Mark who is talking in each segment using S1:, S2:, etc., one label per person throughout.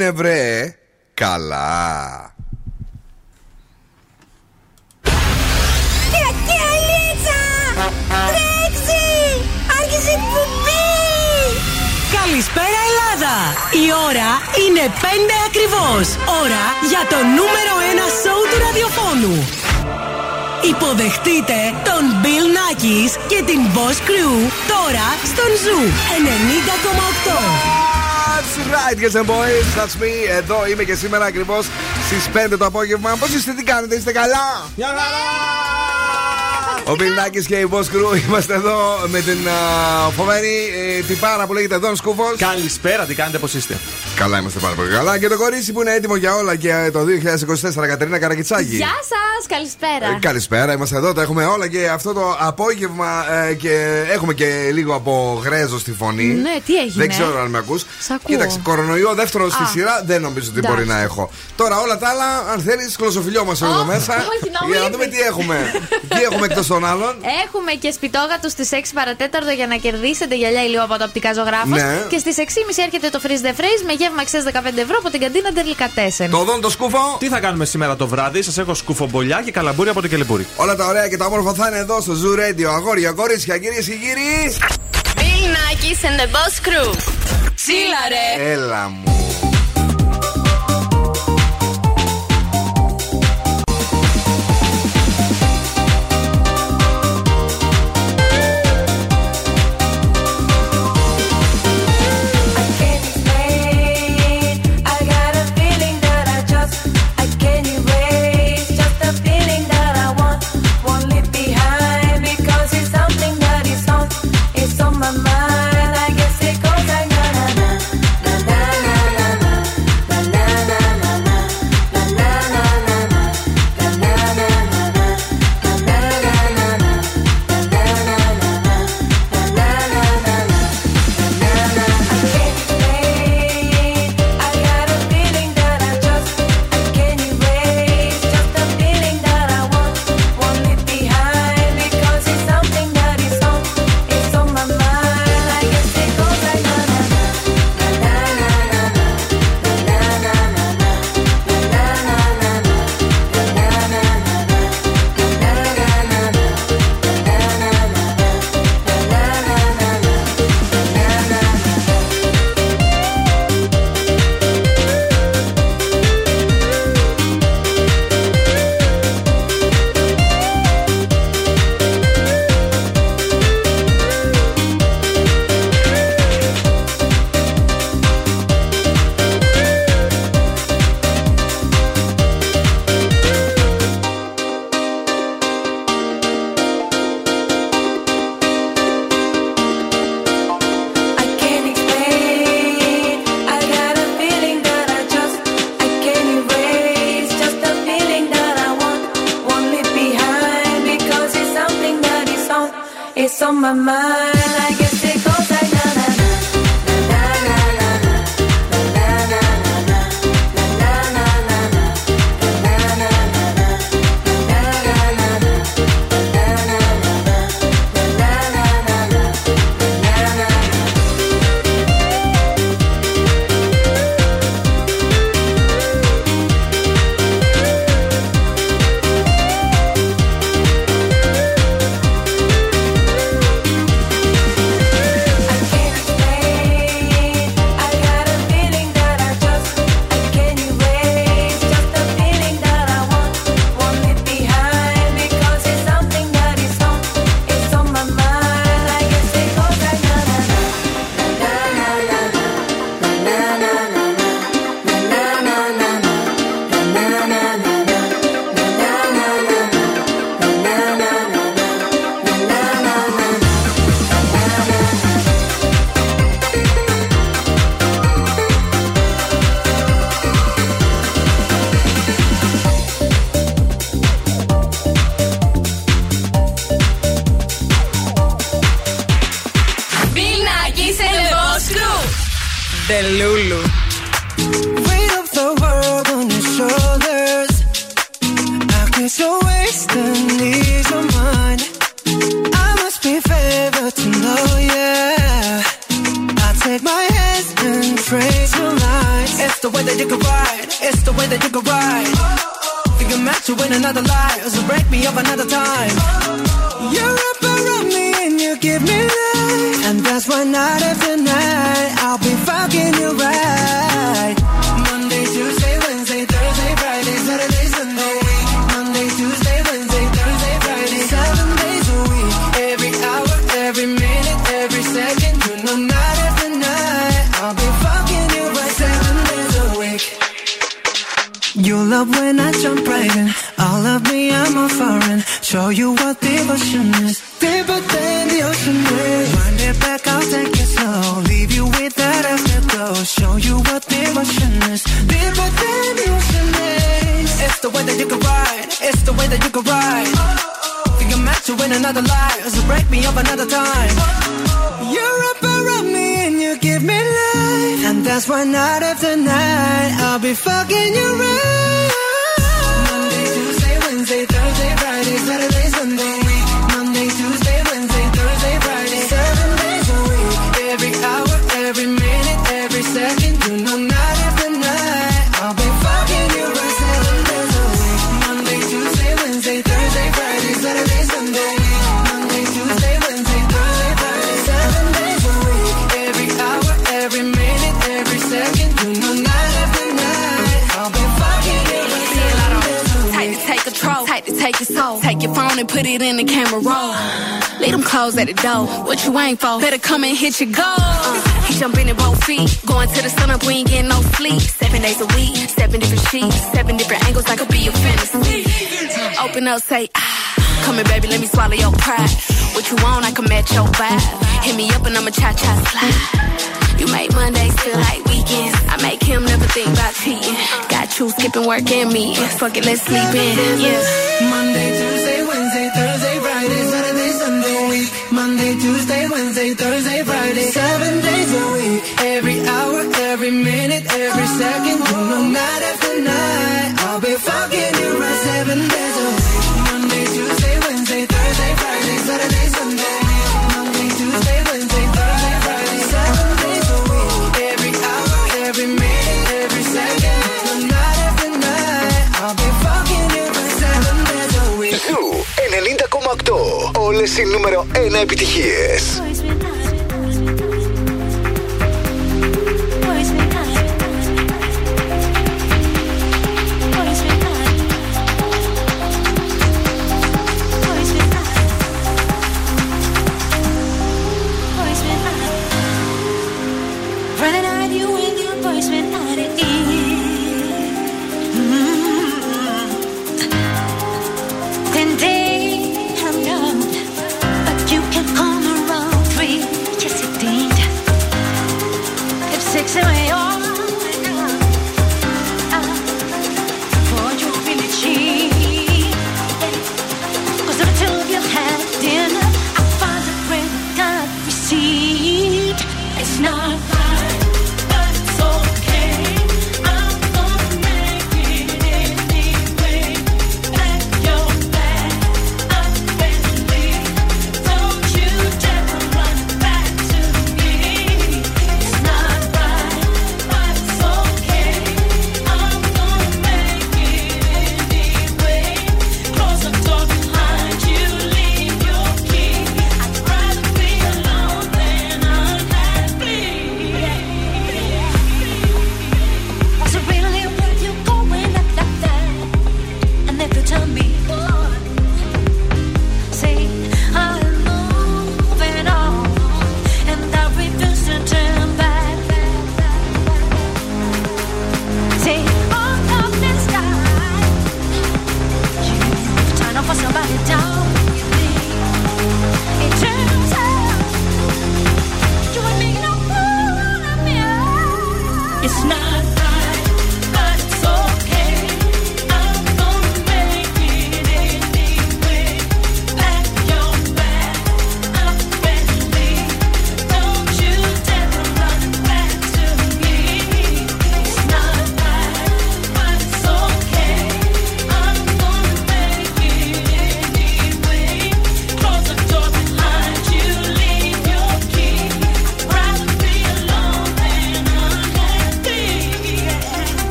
S1: είναι βρε καλά.
S2: Καλησπέρα Ελλάδα! Η ώρα είναι 5 ακριβώς. Ώρα για το νούμερο 1 σοου του ραδιοφώνου. Υποδεχτείτε τον Bill Nackis και την Boss Crew τώρα στον Zoo 90,8.
S1: That's right, yes and boys, that's me. Εδώ είμαι και σήμερα ακριβώς στις 5 το απόγευμα. Πώς είστε, τι κάνετε, είστε καλά;
S3: Γεια χαρά!
S1: Ο Μπιλνάκη και η Boss Crew είμαστε εδώ με την uh, φοβερή ε, τυπάρα που λέγεται Δον Σκούφος.
S3: Καλησπέρα, τι κάνετε, πώς είστε;
S1: Καλά, είμαστε πάρα πολύ καλά. Και το κορίτσι που είναι έτοιμο για όλα και το 2024, Κατερίνα Καρακιτσάκη.
S4: Γεια σας, καλησπέρα.
S1: Ε, καλησπέρα, είμαστε εδώ, τα έχουμε όλα και αυτό το απόγευμα ε, και έχουμε και λίγο από γρέζο στη φωνή.
S4: Ναι, τι έγινε;
S1: Δεν ξέρω αν με ακούς. Κοίταξε, κορονοϊό δεύτερο στη σειρά δεν νομίζω ότι μπορεί να έχω. Τώρα όλα τα άλλα, αν θέλεις, κλωσοφιλιό μας εδώ μέσα. Για να δούμε τι έχουμε. Τι έχουμε εκτός των άλλων.
S4: Έχουμε και σπιτόγατο στις 6 παρατέταρτο για να κερδίσετε γυαλιά ηλίου από το οπτικά ζωγράφος.
S1: Ναι.
S4: Και στις 6.30 έρχεται το freeze the phrase με γεύμα αξία 15 ευρώ από την καντίνα Τερλικατέσεν.
S1: Το δόν το σκούφο.
S3: Τι θα κάνουμε σήμερα το βράδυ, σας έχω σκουφομπολιά και καλαμπούρι από το κελεμπούρι.
S1: Όλα τα ωραία και τα όμορφα θα είναι εδώ στο Zoo Radio. Αγόρια, κορίτσια, κυρίες και κύριοι.
S5: Bill Nackis and the Boss Crew.
S4: Τσίλαρε.
S1: Έλα μου.
S6: My.
S7: Jumping in both feet. Going to the sun up, we ain't getting no sleep. Seven days a week, seven different sheets, seven different angles. I could be your fantasy. Open up, say ah. Come here, baby, let me swallow your pride. What you want, I can match your vibe. Hit me up and I'ma cha cha slide. You make Mondays feel like weekends. I make him never think about cheating. Got you skipping work and me. Fuck it, let's sleep in. Yeah.
S8: Monday, Tuesday, Wednesday, Thursday. Monday, Tuesday, Wednesday, Thursday, Friday. Seven days a week. Every hour, every minute, every second. No night after night.
S9: συν νούμερο 1 επιτυχίες.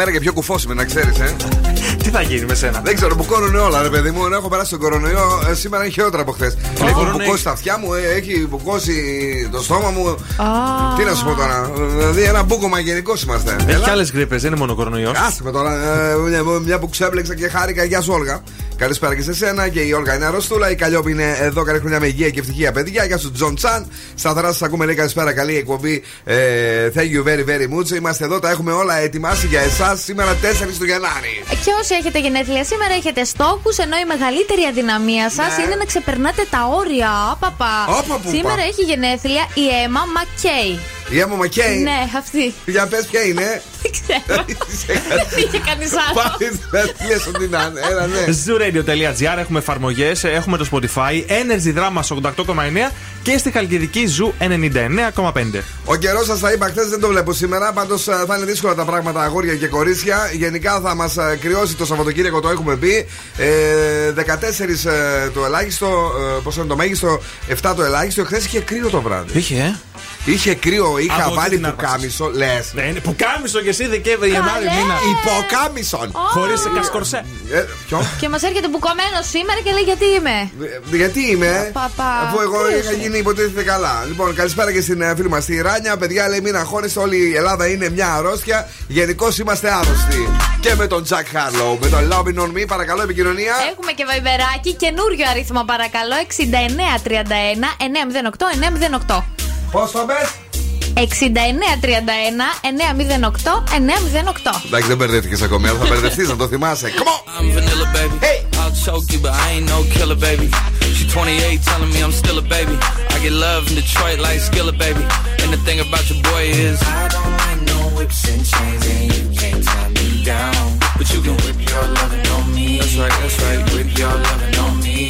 S1: Μέρα και πιο κουφός είμαι, να ξέρεις, ε.
S3: Τι θα γίνει με σένα;
S1: Δεν ξέρω, μπουκώνουν όλα, ρε παιδί μου. Ενώ έχω περάσει τον κορονοϊό, ε, σήμερα είναι χειρότερα από χθες. Έχω
S3: κορονοϊό-
S1: μπουκώσει τα αυτιά μου, ε, έχει μπουκώσει το στόμα μου. Τι να σου πω τώρα. Δηλαδή, ένα μπούκομα γενικό είμαστε.
S3: Έχει
S1: Έλα.
S3: και άλλες γρίπες, δεν είναι μόνο κορονοϊός.
S1: Άσε με τώρα, ε, μια, μια που ξέμπλεξα και χάρηκα. Γεια σου, Όλγα. Καλησπέρα και σε σένα και η Όλγα είναι αρρωστούλα. Η Καλλιόπη είναι εδώ. Καλή χρονιά με υγεία και ευτυχία, παιδιά. Γεια σου, Τζον Τσάν. Σταθερά σας ακούμε, λέει καλησπέρα. Καλή εκπομπή. Ε, thank you very, very much. Είμαστε εδώ, τα έχουμε όλα ετοιμάσει για εσάς σήμερα 4 του Γενάρη.
S4: Και όσοι έχετε γενέθλια σήμερα έχετε στόχους, ενώ η μεγαλύτερη αδυναμία σας
S1: Ναι.
S4: είναι να ξεπερνάτε τα όρια. Παπα.
S1: Όπα, πουπα.
S4: Σήμερα έχει γενέθλια η Έμα Μακκέι.
S1: Η Έμμα Μακέι.
S4: Ναι, αυτή.
S1: Για πες ποια είναι.
S4: Δεν ξέρω. Δεν πήγε κανείς άλλο.
S1: Πάλι δεν λες ότι να είναι. Έλα, ναι.
S3: Zooradio.gr έχουμε εφαρμογές, έχουμε το Spotify, Energy Drama 88,9 και στη Χαλκιδική Zoo 99,5.
S1: Ο καιρός σας τα είπα χθες, δεν το βλέπω σήμερα. Πάντως θα είναι δύσκολα τα πράγματα, αγόρια και κορίτσια. Γενικά θα μας κρυώσει το Σαββατοκύριακο, το έχουμε πει. Ε, 14 ε, το ελάχιστο, ε, πόσο είναι το μέγιστο, 7 το ελάχιστο. Χθες είχε κρύο το βράδυ.
S3: Είχε, ε.
S1: Είχε κρύο, είχα
S3: Από
S1: βάλει
S3: εκεί την άρπαξες.
S1: πουκάμισο. Λες.
S3: Ναι, είναι που κάμισο και εσύ Δεκέμβρη, Γενάρη,
S4: Καλέ.
S3: μήνα.
S1: Υποκάμισον.
S3: Χωρίς κασκορσέ.
S1: Ε, ποιο;
S4: Και μας έρχεται μπουκωμένος σήμερα και λέει γιατί είμαι;
S1: Ε, Γιατί είμαι,
S4: Παπα.
S1: αφού εγώ
S4: Ποιος
S1: είχα
S4: είναι;
S1: γίνει υποτίθεται καλά. Λοιπόν, καλησπέρα και στην ε, φίλη μας τη Ράνια. Παιδιά, λέει μην αγχώνεστε, όλη η Ελλάδα είναι μια αρρώστια. Γενικώς είμαστε άρρωστοι. Και με τον Jack Harlow, με τον Loving on Me, παρακαλώ επικοινωνία.
S4: Έχουμε και βαϊμπεράκι, καινούριο αριθμό παρακαλώ. 6931 908 908.
S1: Πόσο πε?
S4: 6931 908 908.
S1: Εντάξει, δεν μπερδεύτηκε ακόμη, αλλά θα μπερδευτεί να το θυμάσαι. Come on!
S10: I'm vanilla, baby.
S1: Hey.
S10: I'll choke you, but I ain't no killer, baby. She 28, telling me I'm still a baby. I get love in Detroit like Skilla, baby. And the thing about your boy is I don't like no whips and chains, and you can't tie me down. But you can whip your lovin' on me. That's right, that's right. Whip your lovin' on me.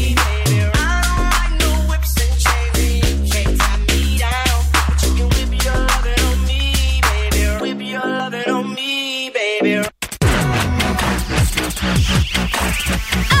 S11: Ah!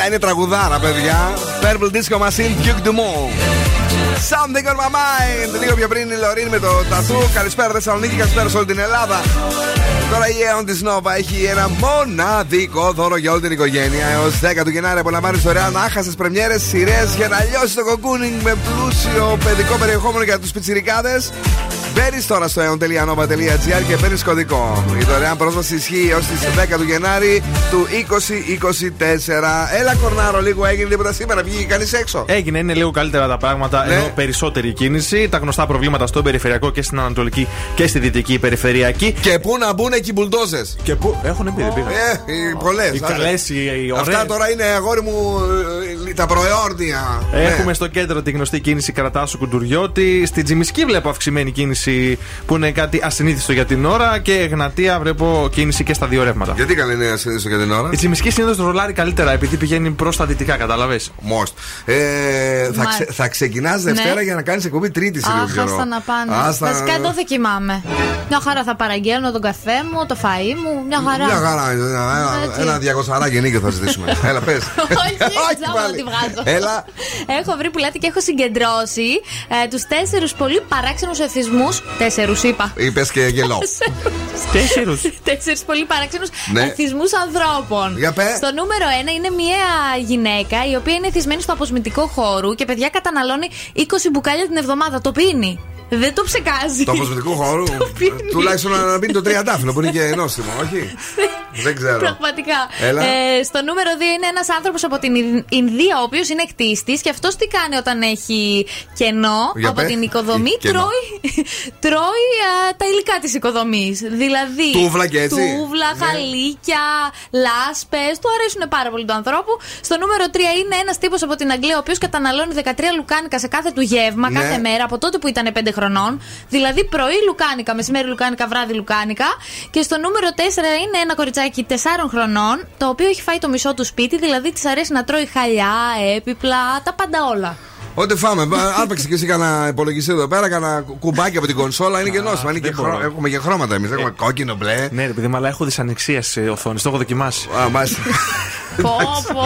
S1: Έλα, είναι τραγουδάρα, παιδιά. Purple Disco Machine, Duke Dumont. Something on my mind. Λίγο πιο πριν η Λωρίν με το τατού. Καλησπέρα Θεσσαλονίκη, καλησπέρα σε όλη την Ελλάδα. Τώρα η Aeon της Nova έχει ένα μοναδικό δώρο για όλη την οικογένεια. Έως 10 του Γενάρη απολαμβάνει δωρεάν άχασες πρεμιέρες, σειρές για να λιώσεις το κοκκούνινγκ με πλούσιο παιδικό περιεχόμενο για τους πιτσιρικάδες. Μπαίνεις τώρα στο aeon.nova.gr και παίρνεις κωδικό. Η δωρεάν πρόσβαση ισχύει έως τις 10 του Γενάρη του 2024. Έλα, κορνάρο, λίγο έγινε τίποτα σήμερα. Βγήκε κανείς έξω.
S3: Έγινε, είναι λίγο καλύτερα τα πράγματα.
S1: Ναι.
S3: Ενώ περισσότερη κίνηση. Τα γνωστά προβλήματα στο περιφερειακό και στην Ανατολική και στη Δυτική Περιφερειακή.
S1: Και πού να μπουν εκεί μπουλντόζες;
S3: Και πού. Έχουν μπει, δεν πήγαν.
S1: Ε, οι πολλές.
S3: Οι καλές, οι ωραίες.
S1: Αυτά τώρα είναι αγόρι μου ε, τα προεόρδια.
S3: Έχουμε
S1: ναι.
S3: στο κέντρο τη γνωστή κίνηση Κρατάσου Κουντουριώτη. Στην Τζιμισκή βλέπω αυξημένη κίνηση κίνηση που είναι κάτι ασυνήθιστο για την ώρα και Εγνατία βλέπω κίνηση και στα δύο ρεύματα.
S1: Γιατί καλή είναι ασυνήθιστο για την ώρα;
S3: Η τσιμισκή συνήθως ρολάρει καλύτερα επειδή πηγαίνει προς τα δυτικά, καταλαβέ.
S1: Μόστ. Ε, θα, ξε, θα
S4: ξεκινάς
S1: Δευτέρα ναι. για να κάνεις εκπομπή Τρίτης σε λίγο καιρό.
S4: να πάνε.
S1: Άστα...
S4: Βασικά εδώ θα κοιμάμαι. Μια χαρά θα παραγγέλνω τον καφέ μου, το φα μου. Μια χαρά.
S1: Μια χαρά. Ένα διακοσαράκι νίκη θα ζητήσουμε. Έλα, πες.
S4: Όχι, τη βγάζω.
S1: Έλα.
S4: Έχω βρει πουλάτη και έχω συγκεντρώσει ε, τους τέσσερους πολύ παράξενους εθισμούς Τέσσερους είπα.
S1: Είπες και γελό.
S3: Τέσσερους.
S4: Τέσσερι πολύ παράξενους
S1: Ναι.
S4: εθισμού ανθρώπων.
S1: Για πε.
S4: Στο νούμερο 1 είναι μια γυναίκα η οποία είναι εθισμένη στο αποσμητικό χώρο και παιδιά καταναλώνει 20 μπουκάλια την εβδομάδα. Το πίνει. Δεν το ψεκάζει.
S1: Το αποσμητικού χώρου. Τουλάχιστον να πίνει το τριαντάφυλλο που είναι και νόστιμο, όχι; Δεν ξέρω.
S4: Πραγματικά.
S1: Έλα.
S4: Ε, στο νούμερο 2 είναι ένας άνθρωπος από την Ινδ- Ινδία, ο οποίος είναι κτίστης και αυτός τι κάνει όταν έχει κενό
S1: Για
S4: από
S1: πες.
S4: την οικοδομή.
S1: Κενό;
S4: Τρώει, τρώει α, τα υλικά της οικοδομής. Δηλαδή.
S1: Τούβλα και έτσι.
S4: Τούβλα,
S1: Ναι.
S4: χαλίκια, λάσπες. Του αρέσουν πάρα πολύ του ανθρώπου. Στο νούμερο 3 είναι ένας τύπος από την Αγγλία, ο οποίος καταναλώνει 13 λουκάνικα σε κάθε του γεύμα,
S1: Ναι.
S4: κάθε μέρα από τότε που ήταν 5 χρονών. Δηλαδή πρωί λουκάνικα, μεσημέρι λουκάνικα, βράδυ λουκάνικα. Και στο νούμερο 4 είναι ένα κοριτσάκι 4 χρονών, το οποίο έχει φάει το μισό του σπίτι, δηλαδή της αρέσει να τρώει χαλιά, έπιπλα, τα πάντα όλα.
S1: Ό,τι φάμε. Μπα- Άρπαξε και εσύ κανένα υπολογιστή εδώ πέρα, κανένα κουμπάκι από την κονσόλα. Είναι και νόστιμο. Είναι και
S3: δεν μπορώ.
S1: χρώμα- Έχουμε και χρώματα εμείς. Έχουμε κόκκινο, μπλε.
S3: Ναι, ρε παιδί, μου, αλλά έχω δυσανεξία σε οθόνη. Το έχω δοκιμάσει.
S1: Α, μάλιστα.
S4: Πω, πω.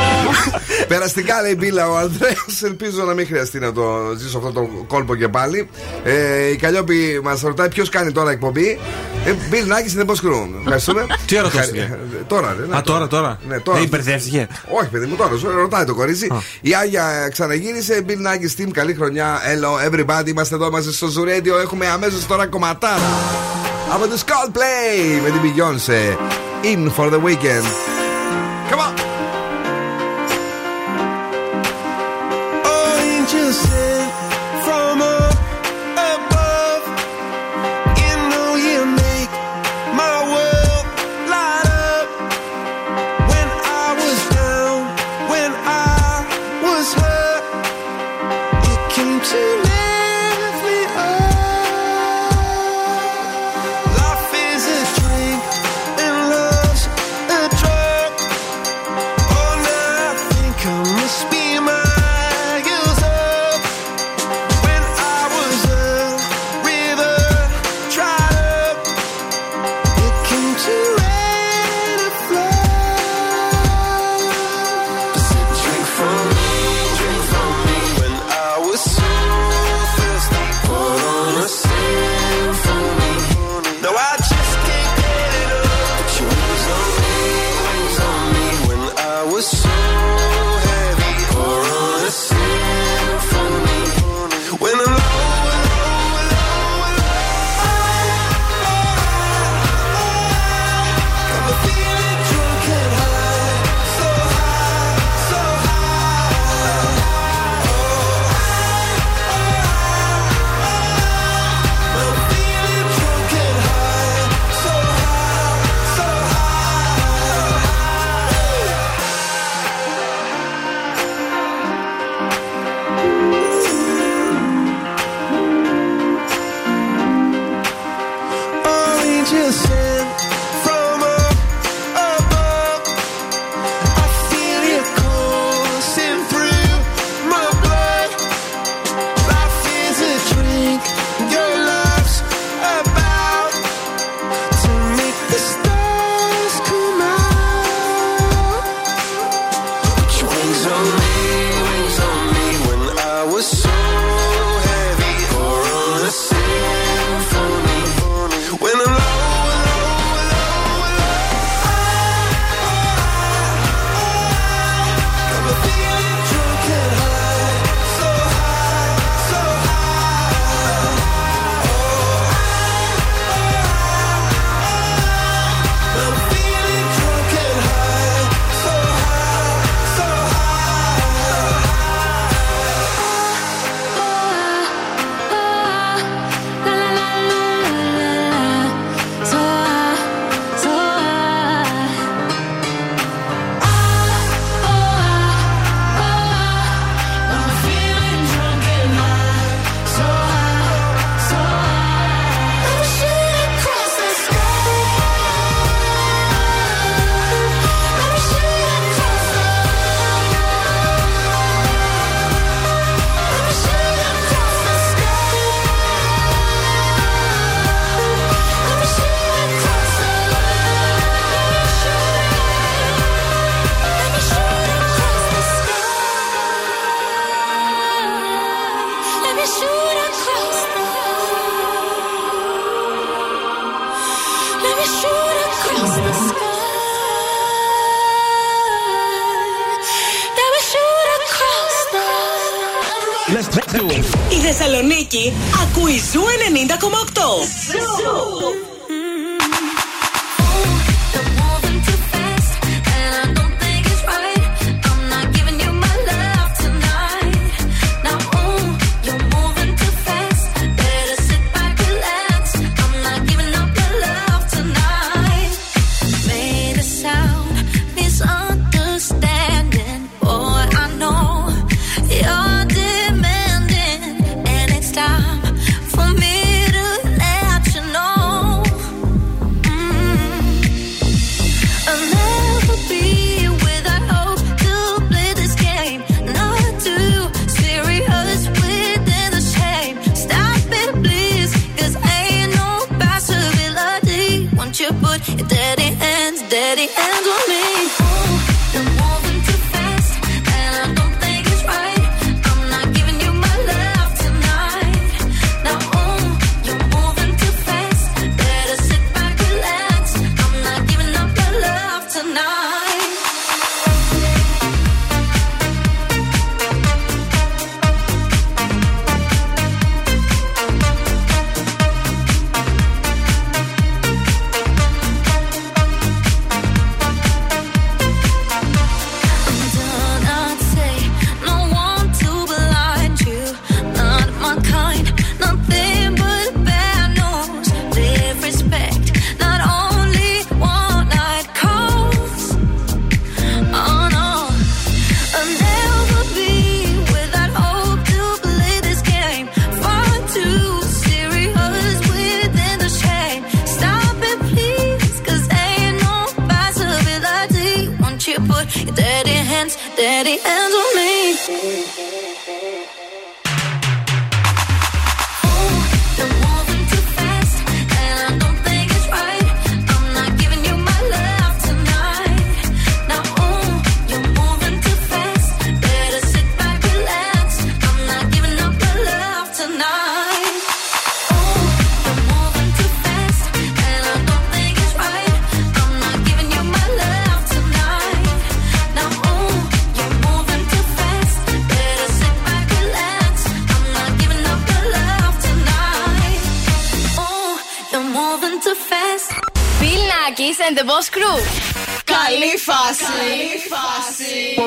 S1: Περαστικά λέει μπίλα ο Ανδρέας. Ελπίζω να μην χρειαστεί να το ζήσω αυτό το κόλπο και πάλι. Ε, η Καλλιόπη μας ρωτάει ποιος κάνει τώρα εκπομπή; Ε, Μπιλ Νάκης δεν προσκρούν. Ευχαριστούμε.
S3: Τι ώρα το
S1: Ευχαρι-
S3: έστειλε;
S1: Ε, Τώρα, ρε, ναι,
S3: Α, τώρα, τώρα.
S1: Ναι, τώρα.
S3: Ε, υπερδεύτηκε.
S1: Όχι, παιδί μου, τώρα σου ρωτάει το κορίτσι. Η Άγια ξαναγύρισε. Bill Nugget Team, καλή χρονιά. Hello, everybody. Είμαστε εδώ μαζί στο Zoo Radio. Έχουμε αμέσως τώρα κομματάρα από το Coldplay με την Beyoncé. In for the weekend. Come on.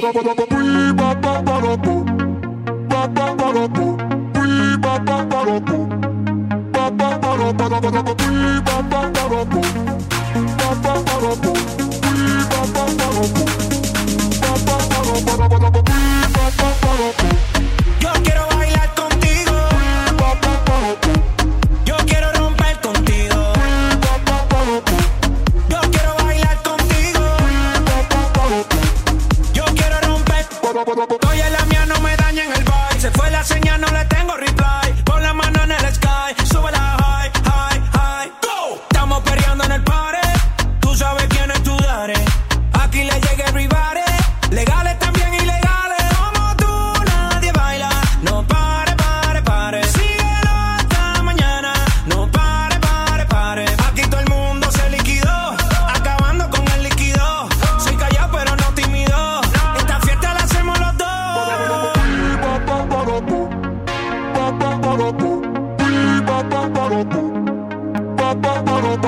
S12: Oh,
S1: bum, bum.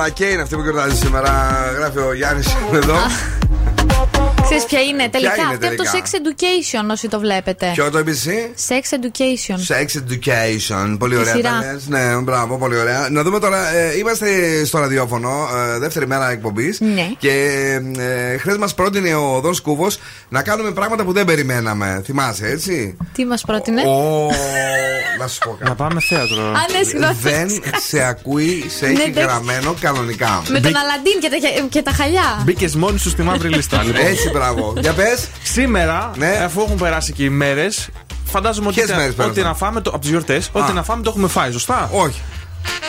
S1: Πατάτε Μακέ είναι αυτή που γιορτάζει σήμερα. Γράφει ο Γιάννης εδώ.
S4: Ξέρεις ποια είναι τελικά;
S1: είναι
S4: αυτή από το
S1: τελικά;
S4: Sex Education όσοι το βλέπετε.
S1: Ποιο το είπε εσύ;
S4: Sex Education.
S1: Sex Education. Πολύ
S4: Τη
S1: ωραία.
S4: σειρά.
S1: τα λες. Ναι, μπράβο, πολύ ωραία. Να δούμε τώρα. ε, είμαστε στο ραδιόφωνο, ε, δεύτερη μέρα εκπομπής.
S4: Ναι.
S1: Και ε, χθες μας πρότεινε ο Δον Κούβος να κάνουμε πράγματα που δεν περιμέναμε. Θυμάσαι, έτσι;
S4: Τι μας πρότεινε;
S1: Ω, να σου πω κάτι.
S3: Να πάμε θέατρο.
S4: Α, ναι, συγγνώμη.
S1: Δεν σε ακούει, σε
S4: Ναι,
S1: έχει
S4: εντάξει.
S1: γραμμένο κανονικά.
S4: Με τον Αλαντίν και τα, και τα χαλιά.
S3: Μπήκε μόνη σου στη μαύρη λίστα. Λοιπόν.
S1: Έτσι, μπράβο. Για πες.
S3: Σήμερα,
S1: Ναι.
S3: αφού έχουν περάσει και οι μέρες, φαντάζομαι ότι,
S1: Ποιες μέρες
S3: ό,τι
S1: πέρασαν;
S3: να φάμε το, από τις γιορτές, ό,τι να φάμε το έχουμε φάει, σωστά;
S1: Όχι.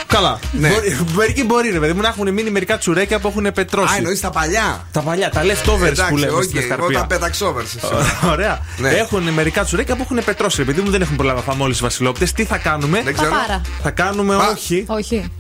S3: Καλά.
S1: Ναι.
S3: Μπορεί, μερικοί μπορεί, ρε παιδί μου, να έχουν μείνει μερικά τσουρέκια που έχουν πετρώσει.
S1: Α, εννοείς τα παλιά.
S3: Τα παλιά, τα leftovers
S1: Εντάξει,
S3: που λέμε
S1: οκ,
S3: στην
S1: εγώ
S3: Ευκαρπία.
S1: τα πέταξα over.
S3: Ωραία.
S1: Ναι.
S3: Έχουν μερικά τσουρέκια που έχουν πετρώσει. Επειδή μου δεν έχουμε προλάβει να φάμε όλες τις βασιλόπτε, τι θα κάνουμε;
S1: Δεν ξέρω.
S4: Παπάρα.
S3: Θα κάνουμε
S1: Πα-
S3: όχι.
S4: Όχι.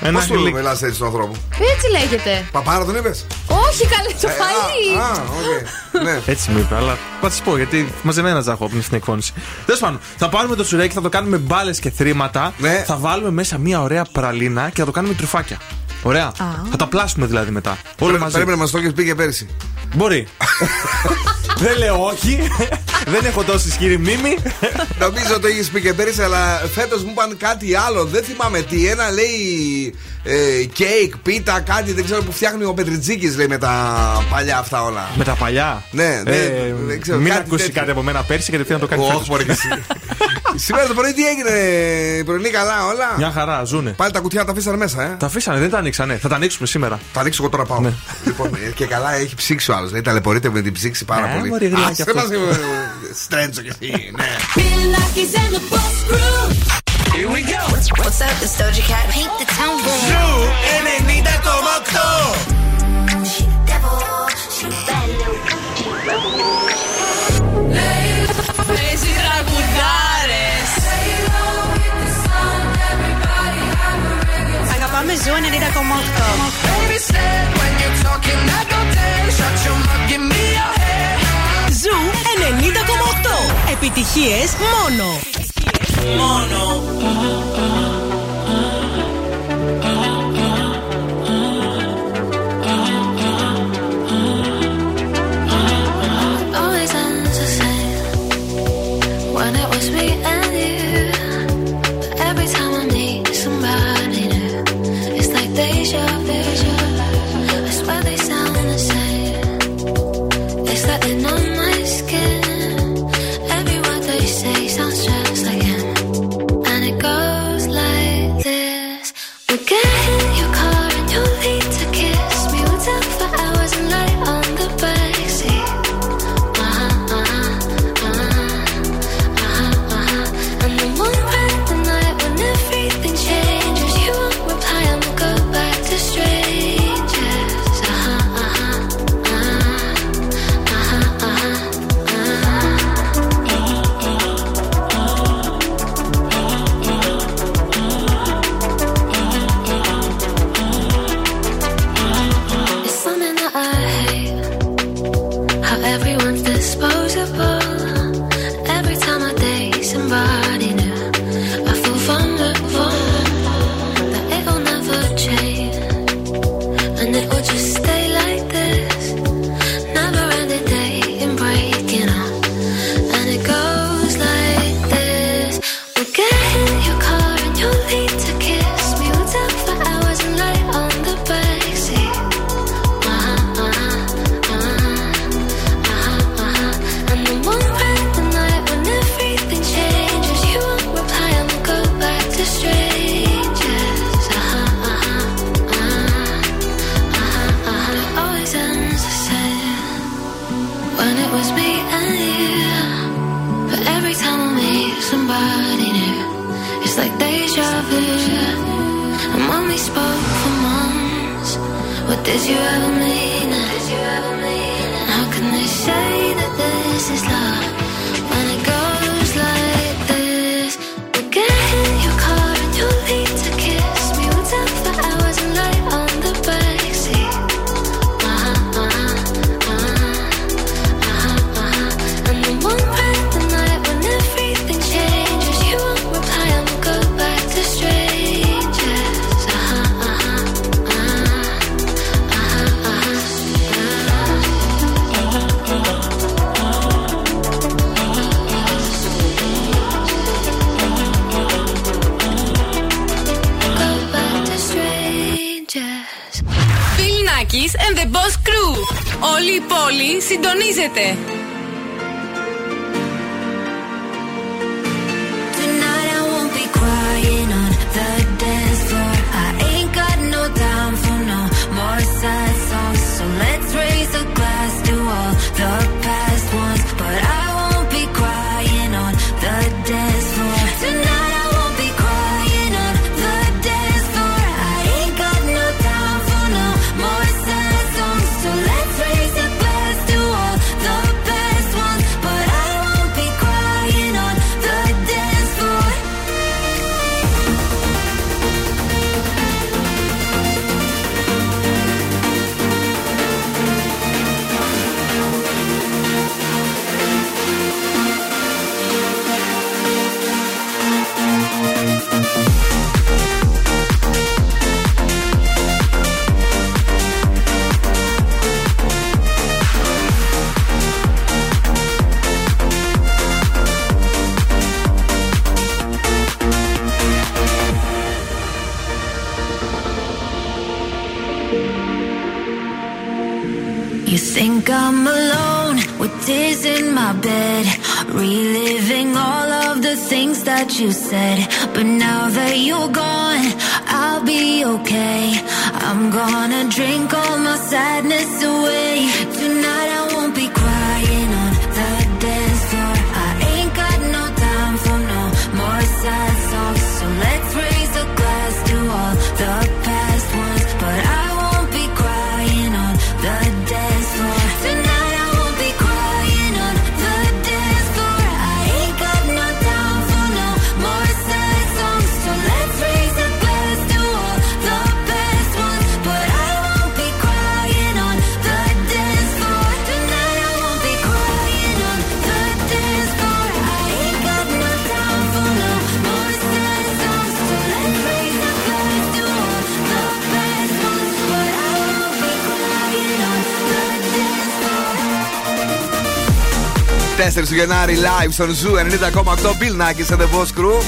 S3: Ένα
S1: Πώς του
S3: γλυκ-
S1: μιλάς έτσι στον άνθρωπο;
S4: Έτσι λέγεται.
S1: Παπάρα τον είπες;
S4: Όχι, καλέ το
S1: Ε,
S4: φαΐ.
S1: Α, οκ. Ναι.
S3: Έτσι μου είπε, αλλά θα σα πω γιατί μαζεμένα τζαχόπνη στην εκφώνηση. Τέλος πάντων, θα πάρουμε το τσουρέκι, θα το κάνουμε μπάλες και θρήματα.
S1: Ναι.
S3: Θα βάλουμε μέσα μια ωραία πραλίνα και θα το κάνουμε τρουφάκια. Ωραία. Θα τα πλάσουμε δηλαδή μετά. Όλο
S1: Πρέπει-
S3: μαζί.
S1: Πρέπει να μας το έχεις πει και πέρσι.
S3: Μπορεί. Δεν λέω όχι. Δεν έχω τόση ισχυρή μνήμη.
S1: Νομίζω το έχεις πει και πέρυσι, αλλά φέτος μου είπαν κάτι άλλο. Δεν θυμάμαι τι. Ένα λέει ε, κέικ, πίτα, κάτι δεν ξέρω που φτιάχνει ο Πετριτζίκης λέει με τα παλιά αυτά όλα.
S3: Με τα παλιά.
S1: Ναι, ναι,
S3: Ε,
S1: δεν ξέρω,
S3: Μην
S1: κάτι
S3: ακούσεις
S1: τέτοιο.
S3: κάτι από μένα πέρσι και δεν να το κάνεις
S1: Όχι,
S3: φέτος.
S1: μπορεί και εσύ. Σήμερα το πρωί τι έγινε, η πρωινή καλά όλα;
S3: Μια χαρά, ζουνε.
S1: Πάλι τα κουτιά τα αφήσανε μέσα, ε.
S3: Τα αφήσανε, δεν άνοιξα. Ναι, θα τα ανοίξουμε σήμερα.
S1: Θα ανοίξω εγώ τώρα πάω.
S3: Ναι.
S1: Λοιπόν, ε, και καλά έχει ψήξει ο άλλος. Δηλαδή ταλαιπωρείται με την ψήξη πάρα
S3: ναι,
S1: πολύ.
S3: Μπορεί,
S1: Ας,
S3: δεν
S1: μας... Ε, Στρέντσο και εσύ, ναι.
S11: 90,8.
S2: Επιτυχίες μόνο.
S13: Always you
S14: said.
S1: Γενάρη live στον Zoo 90,8 Bill Nakis and the Boss Crew.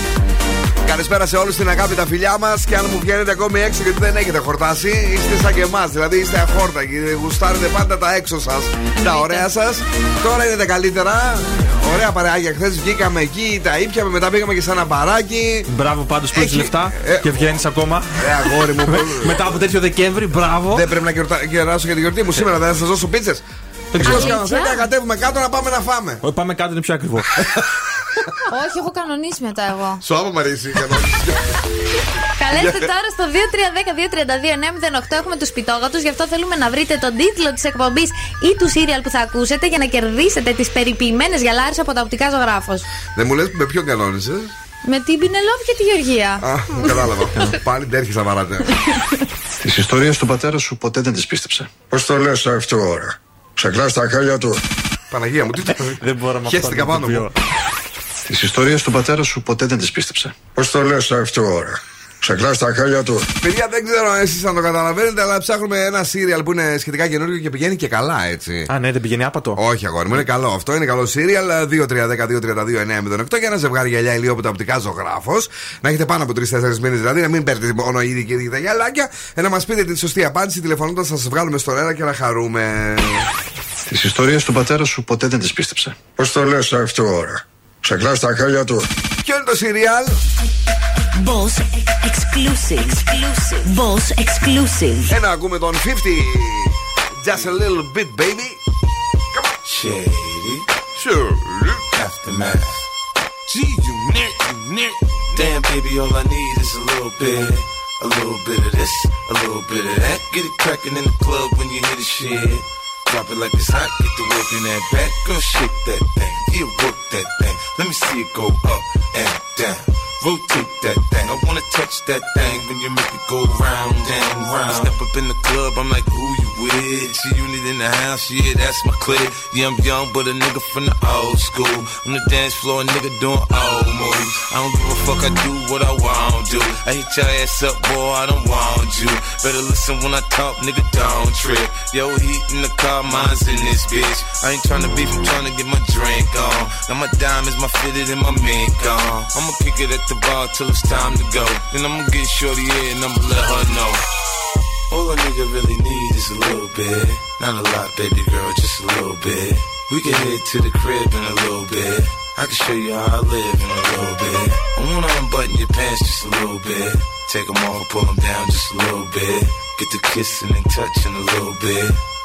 S1: Καλησπέρα σε όλους την αγάπη τα φιλιά μας. Και αν μου βγαίνετε ακόμη έξω γιατί δεν έχετε χορτάσει, είστε σαν και εμάς. Δηλαδή είστε αχόρτακοι. Γουστάρετε πάντα τα έξω σας, τα ωραία σας. Τώρα είναι τα καλύτερα. Ωραία παρεάκια. Χθες βγήκαμε εκεί, τα ήπιαμε, μετά πήγαμε και σε ένα μπαράκι.
S3: Μπράβο πάντως που έχεις λεφτά και βγαίνεις ακόμα.
S1: Ε, αγόρι μου.
S3: Μετά από τέτοιο Δεκέμβρη, μπράβο.
S1: Δεν πρέπει να γιορτα- γιορτάσω για τη γιορτή μου σήμερα, δεν θα σας δώσω πίτσες.
S3: Δεν ξέρω.
S1: Δεν κατέβουμε κάτω να πάμε να φάμε.
S3: Όχι, πάμε κάτω είναι πιο ακριβό.
S4: Όχι, έχω κανονίσει μετά εγώ.
S1: Σου άμα μ' αρέσει.
S4: Καλέστε τώρα στο 2310-232-908. Έχουμε τους πιτόγατους. Γι' αυτό θέλουμε να βρείτε τον τίτλο της εκπομπής ή του σύριαλ που θα ακούσετε για να κερδίσετε τις περιποιημένες γυαλάρες από τα οπτικά ζωγράφος.
S1: Δεν μου λες με ποιον κανόνισες;
S4: Με την Πινελόπη και τη Γεωργία.
S1: Α, κατάλαβα. Πάλι δεν έρχεσαι να βαράτε.
S15: Τις ιστορίες του πατέρα σου ποτέ δεν τις πίστεψε. Πώς το λες αυτό ώρα. Ξεκλάς τα χέρια του.
S1: Παναγία μου, τι το
S3: Δεν μπορώ να
S1: Χαίστηκα πάνω μου.
S15: Τις ιστορίες του πατέρα σου ποτέ δεν τις πίστεψε. Πώς το λες αυτό ώρα. Ξεκλάς τα χέρια του.
S1: Παιδιά, δεν ξέρω αν εσείς αν το καταλαβαίνετε, αλλά ψάχνουμε ένα σύριαλ που είναι σχετικά καινούριο και πηγαίνει και καλά, έτσι.
S3: Α, ναι, δεν πηγαίνει άπατο.
S1: Όχι, αγόρι μου, είναι καλό αυτό. Είναι καλό σύριαλ. 2-3-10-2-32-9-08 για να ζευγάρι γυαλιά ηλίου από τα οπτικά ζωγράφος. Να έχετε πάνω από 3-4 μήνες δηλαδή, να μην παίρνετε μόνο ήδη και ήδη τα γυαλάκια. Ε, να μας πείτε τη σωστή απάντηση τηλεφωνώντας, θα σας βγάλουμε στον αέρα και να χαρούμε.
S15: Τι ιστορίε του πατέρα σου ποτέ δεν τι πίστεψε. Πώ το λε αυτό ώρα. Ξεκλά τα χέρια του.
S1: Ποιο είναι το σύριαλ?
S2: Boss exclusive. exclusive. Boss exclusive.
S1: Ένα ακούμε τον 50. Just a little bit, baby.
S16: Shady.
S1: Sure.
S16: Aftermath. Gee, you nick, you nick. Damn, baby, all I need is a little bit. A little bit of this, a little bit of that. Get it cracking in the club when you hear the shit. Drop it like it's hot, get the work in that back. Girl, shake that thing, yeah, work that thing. Let me see it go up and down. Rotate that thing, I wanna touch that thing when you make it go round and round. Step up in the club, I'm like, who you with? See unit in the house, yeah, that's my clique. Yeah, I'm young, but a nigga from the old school. On the dance floor, a nigga doing old moves. I don't give a fuck, I do what I want to. I hit your ass up, boy, I don't want you. Better listen when I talk, nigga, don't trip. Yo, heat in the car, mine's in this bitch. I ain't tryna beef, I'm tryna get my drink on. Now my diamonds, my fitted, and my mink on. I'ma kick it at the bar till it's time to go. Then I'ma get shorty in and I'ma let her know. All a nigga really need is a little bit. Not a lot, baby girl, just a little bit. We can head to the crib in a little bit. I can show you how I live in a little bit. I wanna unbutton your pants just a little bit. Take them off, pull them down just a little bit. Get the kissing and touching a little bit.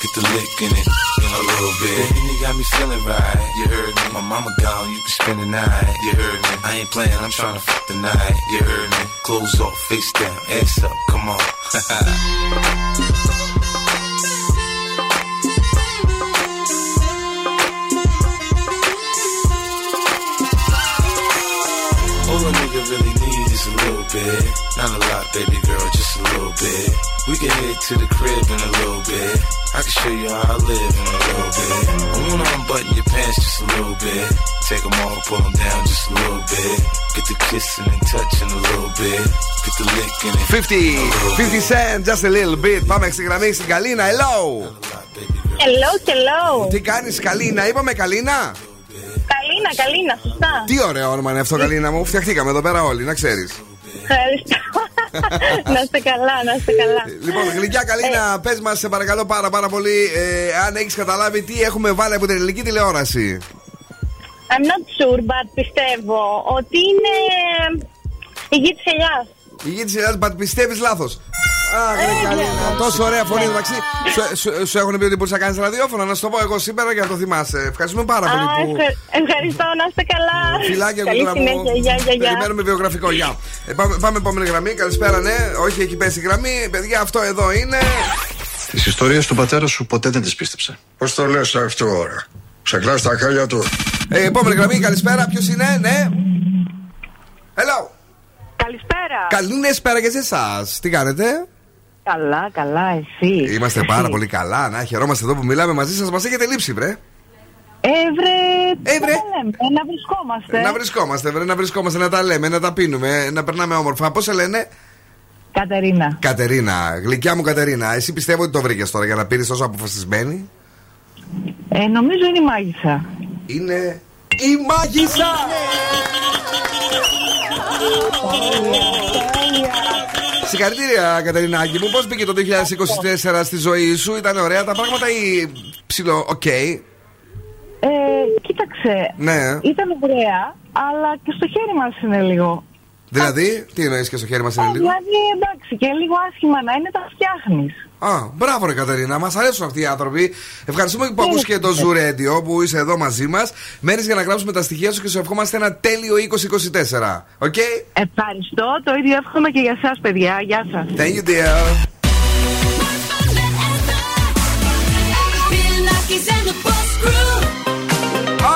S16: Get the lick in it in a little bit. Baby, you got me feeling right. You heard me. My mama gone, you can spend the night. You heard me. I ain't playing, I'm trying to fuck the night. You heard me. Clothes off, face down, ass up, come on. nigga really need is a little bit. Not a lot, baby girl, just a little bit. We can head to the crib in a little bit. I can show you how I live in a little bit. I wanna unbutton your pants just a little bit. Take them off, pull them down just a little bit. Get the kissing and touching a little bit. Get the lick in it.
S1: 50, 50 cent, just a little bit. Πάμε στη γραμμή στην Καλίνα. Hello!
S17: Hello, hello.
S1: Τι κάνει, Καλίνα, είπαμε Καλίνα.
S17: Καλίνα, καλίνα, σωστά.
S1: Τι ωραίο όνομα είναι αυτό, Καλίνα μου. Φτιαχτήκαμε εδώ πέρα όλοι, να ξέρεις.
S17: Ευχαριστώ. να είστε καλά, να είστε καλά.
S1: Λοιπόν, γλυκιά Καλίνα, πες μας, σε παρακαλώ πάρα πάρα πολύ, ε, αν έχεις καταλάβει τι έχουμε βάλει από την ελληνική τηλεόραση.
S17: I'm not sure, but πιστεύω ότι είναι η γη της ελιάς.
S1: Η γη της Ελλάδα, but πιστεύεις λάθος. Αχ,
S17: Ε,
S1: ρε Καλίνα,
S17: ναι.
S1: τόσο ωραία φωνή εντάξει. Σου, σου, σου έχουν πει ότι μπορείς να κάνεις ραδιόφωνο, να σου το πω εγώ σήμερα για να το θυμάσαι. Ευχαριστούμε πάρα
S17: Α,
S1: πολύ που.
S17: ευχα- ευχαριστώ, να είστε καλά.
S1: Φιλάκια
S17: Καλή
S1: κουτρά μου.
S17: συνέχεια, γεια, γεια, γεια.
S1: Περιμένουμε βιογραφικό. Γεια. Ε, πάμε, πάμε επόμενη γραμμή. Καλησπέρα, ναι. Όχι, έχει πέσει η γραμμή. Παιδιά, αυτό εδώ είναι.
S15: Τις ιστορίες του πατέρα σου ποτέ δεν τις πίστεψε.
S9: Πώς το λες αυτό ώρα. Σε κλάσει τα χάλια του.
S1: Ε, επόμενη γραμμή, καλησπέρα. Ποιος είναι, ναι. Hello.
S18: Καλησπέρα.
S1: Καλησπέρα και σε εσάς. Τι κάνετε;
S18: Καλά, καλά, εσύ.
S1: Είμαστε πάρα πολύ καλά. Να χαιρόμαστε εδώ που μιλάμε μαζί σας. Μας έχετε λείψει, βρε.
S18: Εύρε,
S1: Ε, βρε.
S18: τι να λέμε, να βρισκόμαστε.
S1: Να βρισκόμαστε, βρε, να βρισκόμαστε, να τα λέμε, να τα πίνουμε, να περνάμε όμορφα. Πώς σε λένε,
S18: Κατερίνα.
S1: Κατερίνα. Γλυκιά μου Κατερίνα. Εσύ πιστεύω ότι το βρήκες τώρα για να πήρε τόσο αποφασισμένη;
S18: Ε, νομίζω είναι η μάγισσα.
S1: Είναι η μάγισσα! Συγχαρητήρια, Κατερινάκη μου. Πώς πήγε το 2024 στη ζωή σου, ήταν ωραία τα πράγματα ή ψηλό, οκ.
S18: Ε, κοίταξε,
S1: Ναι.
S18: ήταν ωραία, αλλά και στο χέρι μας είναι λίγο.
S1: Δηλαδή, τι εννοείς και στο χέρι μας είναι
S18: Ε,
S1: λίγο;
S18: δηλαδή, εντάξει, και λίγο άσχημα να είναι, τα φτιάχνεις.
S1: Α, μπράβο ρε Κατερίνα, μας αρέσουν αυτοί οι άνθρωποι. Ευχαριστούμε που ακούς και το Zoo Radio που είσαι εδώ μαζί μας. Μένεις για να γράψουμε τα στοιχεία σου και σου ευχόμαστε ένα τέλειο 2024. Οκ;
S18: Ευχαριστώ, το ίδιο εύχομαι και για εσάς, παιδιά. Γεια σας.
S1: Thank you, dear.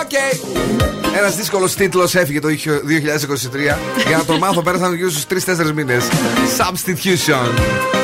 S1: Οκ. Ένας δύσκολος τίτλος έφυγε το 2023. Για να το μάθω, πέρασαν γύρω στους 3-4 μήνες. Substitution.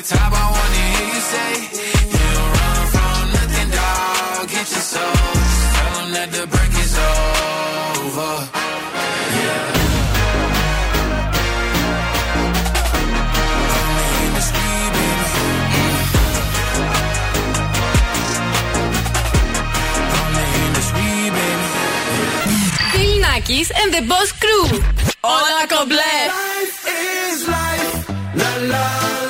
S10: the top, I wanna hear you say, You don't run from nothing, dog. Get your soul. Just tell 'em that the break is over. Yeah. Only in the street, baby. Only in the street, baby.
S6: Bill Nackis and the Boss Crew. Όλα κομπλέ.
S19: Life is life. La la la la la.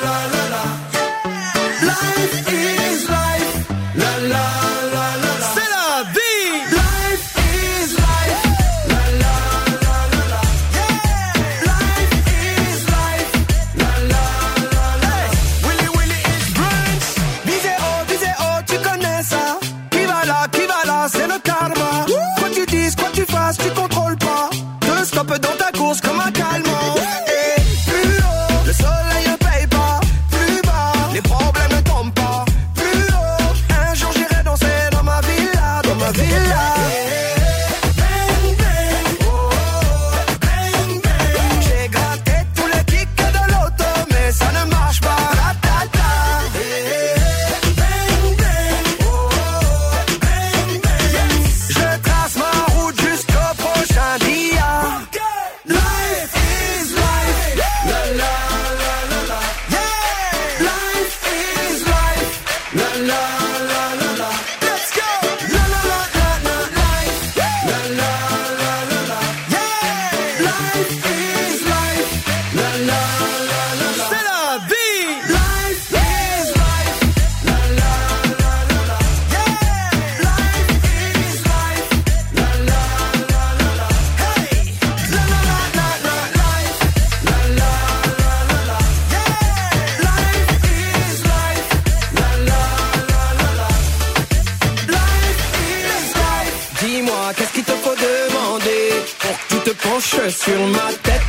S20: Ma tête.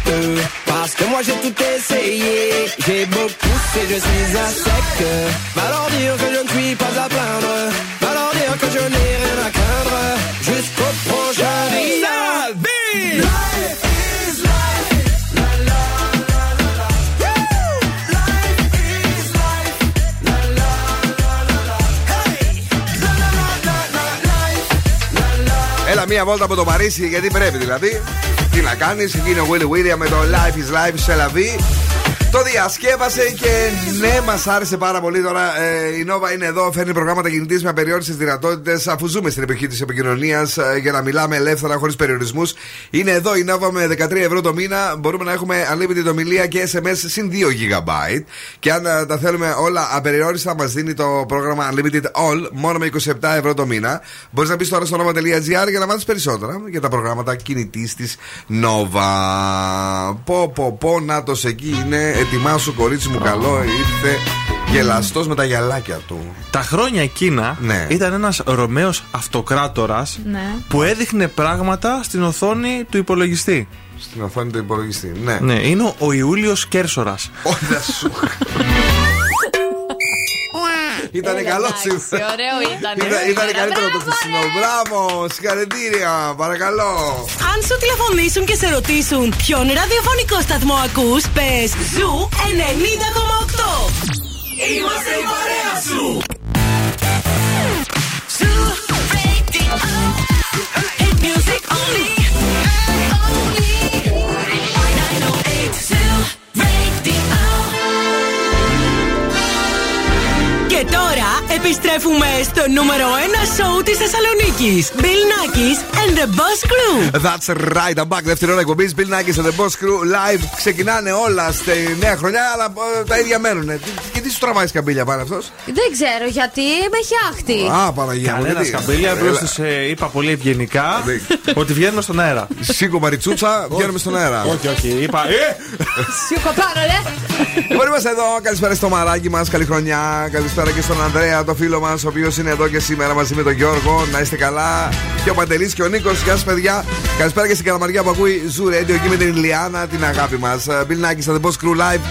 S20: Parce que moi j'ai tout essayé. J'ai beau pousser, je suis à sec. Que je ne suis pas à
S1: μία βόλτα από το Παρίσι γιατί πρέπει δηλαδή. Τι να κάνεις, εκεί είναι ο Willy William με το Life is Life σε λαβή. Το διασκεύασε και ναι, μας άρεσε πάρα πολύ. Τώρα ε, η Nova είναι εδώ, φέρνει προγράμματα κινητής με απεριόριστες δυνατότητες, αφού ζούμε στην εποχή της επικοινωνίας ε, για να μιλάμε ελεύθερα, χωρίς περιορισμούς. Είναι εδώ η Nova με 13 ευρώ το μήνα. Μπορούμε να έχουμε unlimited ομιλία και SMS συν 2 GB. Και αν ε, τα θέλουμε όλα απεριόριστα, μας δίνει το πρόγραμμα Unlimited All μόνο με 27 ευρώ το μήνα. Μπορείς να μπεις τώρα στο nova.gr για να μάθεις περισσότερα για τα προγράμματα κινητής της Nova. Πω, πω, πω, να το εκεί είναι. Ετοιμάσου, κορίτσι μου, καλό. Ήρθε γελαστός με τα γυαλάκια του.
S3: Τα χρόνια εκείνα
S1: Ναι.
S3: ήταν ένας Ρωμαίος αυτοκράτορας
S4: Ναι.
S3: που έδειχνε πράγματα στην οθόνη του υπολογιστή.
S1: Στην οθόνη του υπολογιστή, ναι.
S3: Ναι, είναι ο- ο Ιούλιος Κέρσορας.
S1: Όχι, θα σου. Ήταν καλό σήμερα.
S4: Ωραίο ήταν.
S1: Ήταν, ήταν καλύτερο το χθεσινό. Μπράβο, συγχαρητήρια, παρακαλώ.
S2: Αν σου τηλεφωνήσουν και σε ρωτήσουν ποιον ραδιοφωνικό σταθμό ακούς, πες Zoo 90,8.
S21: Είμαστε η παρέα σου.
S2: Και τώρα επιστρέφουμε στο νούμερο 1 σοου της Θεσσαλονίκης. Bill Nackis and the Boss Crew.
S1: That's right, I'm back. Δεύτερη ώρα εκπομπής. Bill Nackis and the Boss Crew live. Ξεκινάνε όλα στη νέα χρονιά, αλλά ε, τα ίδια μένουν. Τι- Και τι σου τραβάει σκαμπίλια πάνω αυτός;
S4: Δεν ξέρω γιατί με έχει άχτη.
S1: Α, Παναγία μου.
S3: Κανένα
S1: γιατί-
S3: σκαμπίλια, απλώς
S1: Έλα.
S3: τη είπα πολύ ευγενικά ότι βγαίνουμε στον αέρα.
S1: Σήκω μαριτσούτσα, βγαίνουμε στον αέρα.
S3: Όχι, όχι, είπα. Ε!
S4: Σήκω πάνω, ρε.
S1: Λοιπόν, είμαστε εδώ. Καλησπέρα στο μαράκι μας. Καλή χρονιά. Καλησπέρα και στον Ανδρέα, το φίλο μας, ο οποίος είναι εδώ και σήμερα μαζί με τον Γιώργο. Να είστε καλά. Και ο Παντελής και ο Νίκος. Γεια σας, παιδιά. Καλησπέρα και στην Καλαμαριά που ακούει Zoo Radio εκεί με την Ιλιάνα, την αγάπη μας. Bill Nike στα The Boss Crew Live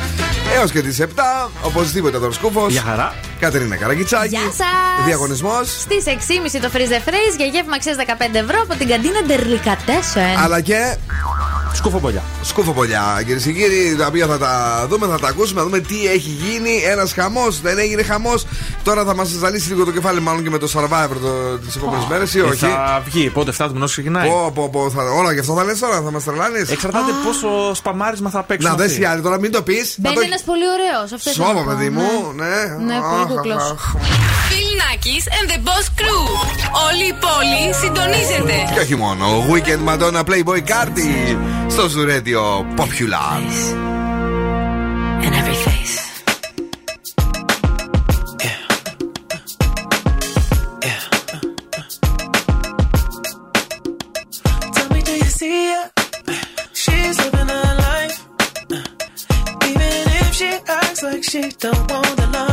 S1: έως και τις 7. Οπωσδήποτε τον Σκούφος.
S3: Γεια χαρά.
S1: Κατερίνα Καραγκιτσάκη.
S4: Γεια σας.
S1: Διαγωνισμός.
S4: Στις 6.30 το Freeze the Phrase για γεύμα αξίας 15 ευρώ από την καντίνα Ντερλικατέσεν.
S1: Αλλά και
S3: Σκουφοπολιά.
S1: σκούφοπολιά, κυρίες και κύριοι, τα οποία θα τα δούμε, θα τα ακούσουμε, θα δούμε τι έχει γίνει. Ένας χαμός, δεν έγινε χαμός. Τώρα θα μας ζαλίσει λίγο το κεφάλι, μάλλον και με το survivor τις επόμενες μέρες ή
S3: Ε,
S1: όχι;
S3: Θα βγει, πότε φτάσουμε ενώ ξεκινάει;
S1: Πω, πω, πω, θα... Όλα γι' αυτό θα λες τώρα, θα μας τρελάνεις.
S3: Εξαρτάται πόσο σπαμάρισμα θα παίξουν.
S1: Να δες
S3: αυτοί.
S1: οι άλλοι τώρα, μην το πεις.
S4: Μπαίνει ένας πολύ ωραίος.
S1: Σώμα, παιδί μου, ναι.
S4: Ναι, πολύ
S1: Αχ,
S4: κούκλος.
S1: αχ.
S22: Bill Nackis and the Boss Crew. Όλη η πόλη συντονίζεται.
S1: Και όχι μόνο. Weekend Madonna Playboy Cardi στο Zoo Radio Popular.
S23: in every
S21: She don't
S24: wanna love.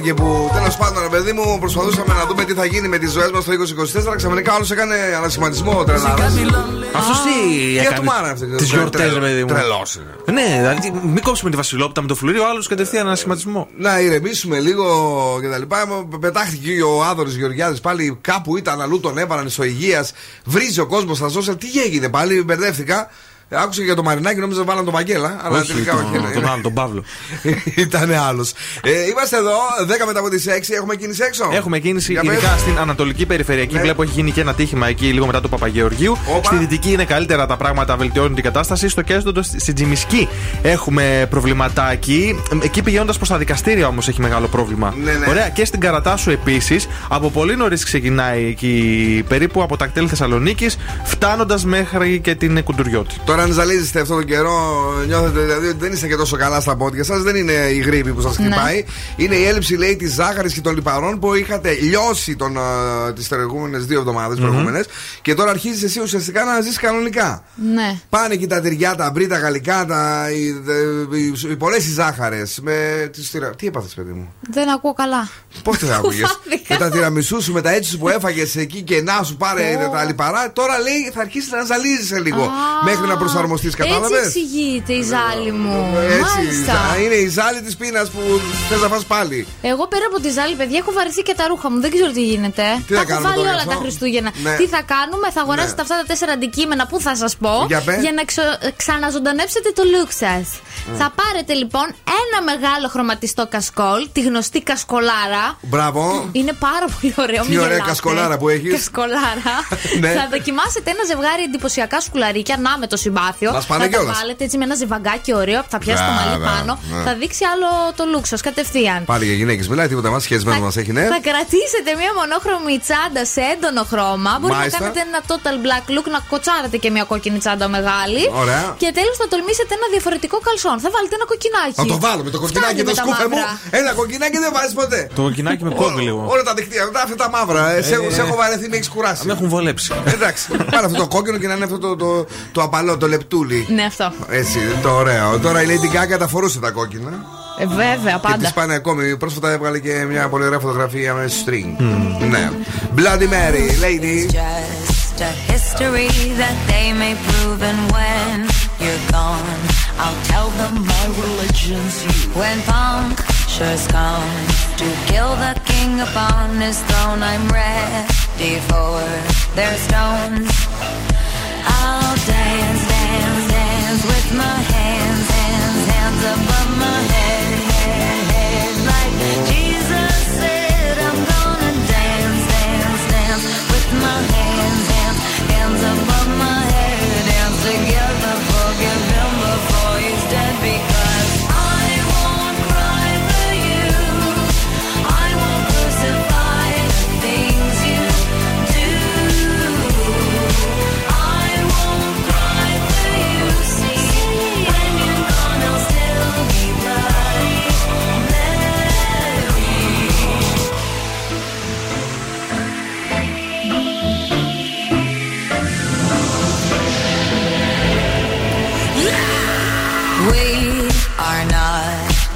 S1: Και που τέλος πάντων, ρε παιδί μου, προσπαθούσαμε να δούμε τι θα γίνει με τις ζωές μας το 2024, ξαφνικά άλλο έκανε ανασχηματισμό τρελάρα.
S3: Αυτός τι
S1: Για
S3: έκανε;
S1: του μάρα αυτή.
S3: Τις γιορτές, ρε παιδί μου.
S1: Τρελός.
S3: Ναι, δηλαδή μην κόψουμε τη Βασιλόπιτα με το φλουρί, ο άλλος κατευθείαν ένα σχηματισμό.
S1: Να ηρεμήσουμε λίγο και τα λοιπά. Πετάχτηκε ο Άδωρο Γεωργιάδης πάλι κάπου ήταν αλλού, τον έβαλαν ισοηγεία. Βρίζει ο κόσμος στα social. Τι έγινε πάλι, μπερδεύτηκα. Άκουσα για το Μαρινάκι, νόμιζα βάλαν τον Βαγγέλα. Αλλά
S3: Όχι,
S1: τελικά
S3: τον-
S1: όχι. ναι.
S3: τον άλλο, τον Παύλο.
S1: Ήταν άλλος. Ε, είμαστε εδώ, 10 μετά από τις 6. Έχουμε κίνηση έξω;
S3: Έχουμε κίνηση
S1: Για
S3: ειδικά
S1: πες.
S3: στην Ανατολική Περιφερειακή.
S1: Ναι.
S3: Βλέπω έχει γίνει και ένα τύχημα εκεί λίγο μετά του Παπαγεωργίου. Στη Δυτική είναι καλύτερα τα πράγματα, βελτιώνουν την κατάσταση. Στο Κέστοντο, στην Τζιμισκή έχουμε προβληματάκι. Εκεί πηγαίνοντας προς τα δικαστήρια όμως έχει μεγάλο πρόβλημα.
S1: Ναι, ναι.
S3: Ωραία. Και στην Καρατάσου επίσης. Από πολύ νωρίς ξεκινάει εκεί, περίπου από τα κτέλ Θεσσαλονίκης, φτάνοντας μέχρι και την Κουντουριώτη.
S1: Τώρα, αν ζαλίζεστε αυτόν τον καιρό, νιώθετε δηλαδή ότι δεν είστε και τόσο καλά στα πόδια σας. Δεν είναι η γρήπη που σας χτυπάει. Είναι η έλλειψη, λέει, της ζάχαρης και των λιπαρών που είχατε λιώσει τις προηγούμενες δύο εβδομάδες
S4: Μμμ.
S1: προηγούμενες, και τώρα αρχίζεις εσύ ουσιαστικά να ζεις κανονικά.
S4: Ναι.
S1: Πάνε εκεί τα τυριά, τα μπρί, τα γαλλικά, τα, οι, οι, οι πολλές οι ζάχαρες. Με τις τυρα... Τι έπαθες, παιδί μου;
S4: Δεν ακούω καλά.
S1: Πώς δεν άκουγες;
S4: Φάνηκα.
S1: με τα τυραμισούς σου, με τα έτσι σου που έφαγες εκεί και να σου πάρε
S4: Ω.
S1: τα λιπαρά. Τώρα λέει θα αρχίσεις να ζαλίζει λίγο.
S4: Α,
S1: μέχρι να προσαρμοστεί, κατάλαβε.
S4: Έτσι εξηγείται η ζάλη μου.
S1: Έτσι,
S4: Μάλιστα.
S1: ζα- είναι η ζάλη της πείνας που θες να φας πάλι.
S4: Εγώ πέρα από τη ζάλη, παιδιά, έχω βαρεθεί και τα ρούχα μου. Δεν ξέρω τι γίνεται.
S1: Τι θα
S4: τα έχω
S1: κάνουμε
S4: βάλει
S1: τώρα
S4: όλα
S1: γι'
S4: τα
S1: αυτό;
S4: Χριστούγεννα.
S1: Ναι.
S4: Τι θα κάνουμε, θα αγοράσετε
S1: Ναι.
S4: αυτά τα τέσσερα αντικείμενα που θα σας πω;
S1: Για πες.
S4: να ξο- ξαναζωντανέψετε το look σας. Θα πάρετε λοιπόν ένα μεγάλο χρωματιστό κασκόλ, τη γνωστή κασκολάρα.
S1: Μπράβο.
S4: Είναι πάρα πολύ ωραίο.
S1: Τι
S4: μην
S1: ωραία
S4: γελάτε.
S1: κασκολάρα που έχεις.
S4: Κασκολάρα.
S1: Ναι.
S4: Θα δοκιμάσετε ένα ζευγάρι εντυπωσιακά σκουλαρίκια, να με το συμπάθειο.
S1: Να σπάνε
S4: θα τα
S1: κιόλας.
S4: βάλετε έτσι με ένα ζευγάκι ωραίο, θα πιάσει το μαλλί
S1: Μπράβο,
S4: πάνω.
S1: ναι.
S4: Θα δείξει άλλο το look σα κατευθείαν.
S1: Πάλι για γυναίκες μιλάει, τίποτα μας σχεσμένο μας έχει, ναι.
S4: Θα κρατήσετε μια μονόχρωμη τσάντα σε έντονο χρώμα. Μπορείτε
S1: Μάλιστα.
S4: να κάνετε ένα total black look, να κοτσάρετε και μια κόκκινη τσάντα μεγάλη.
S1: Ωραία.
S4: Και τέλος θα τολμήσετε ένα διαφορετικό καλσόν. Θα βάλετε ένα κοκκινάκι.
S1: Θα το βάλω με το κοκκινάκι
S4: Φτάνει
S1: το
S4: με τα
S1: σκούφε μου.
S4: μαύρα.
S1: Ένα κοκκινάκι δεν βάζεις ποτέ.
S3: Το κοκκινάκι με κόβει λίγο.
S1: Όλα τα δικτύα, αυτά αυτά τα μαύρα. ε, σε, έχω- σε έχω βαρεθεί, με έχεις κουράσει.
S3: Με έχουν βολέψει.
S1: Εντάξει, πάρε αυτό το κόκκινο και να είναι αυτό το, το, το απαλό, το λεπτούλι.
S4: Ναι, αυτό.
S1: Έτσι, το ωραίο. Τώρα η Lady Gaga τα φορούσε τα κόκκινα.
S4: Ε, βέβαια,
S1: Και
S4: πάντα.
S1: τη πάνε ακόμη. Πρόσφατα έβγαλε και μια πολύ ωραία φωτογραφία με string. Ναι. Bloody Mary, Lady.
S24: just a history that they may prove and when you're gone I'll tell them my religion's you when punctures come to kill the king upon his throne I'm ready for their stones I'll dance, dance, dance with my head.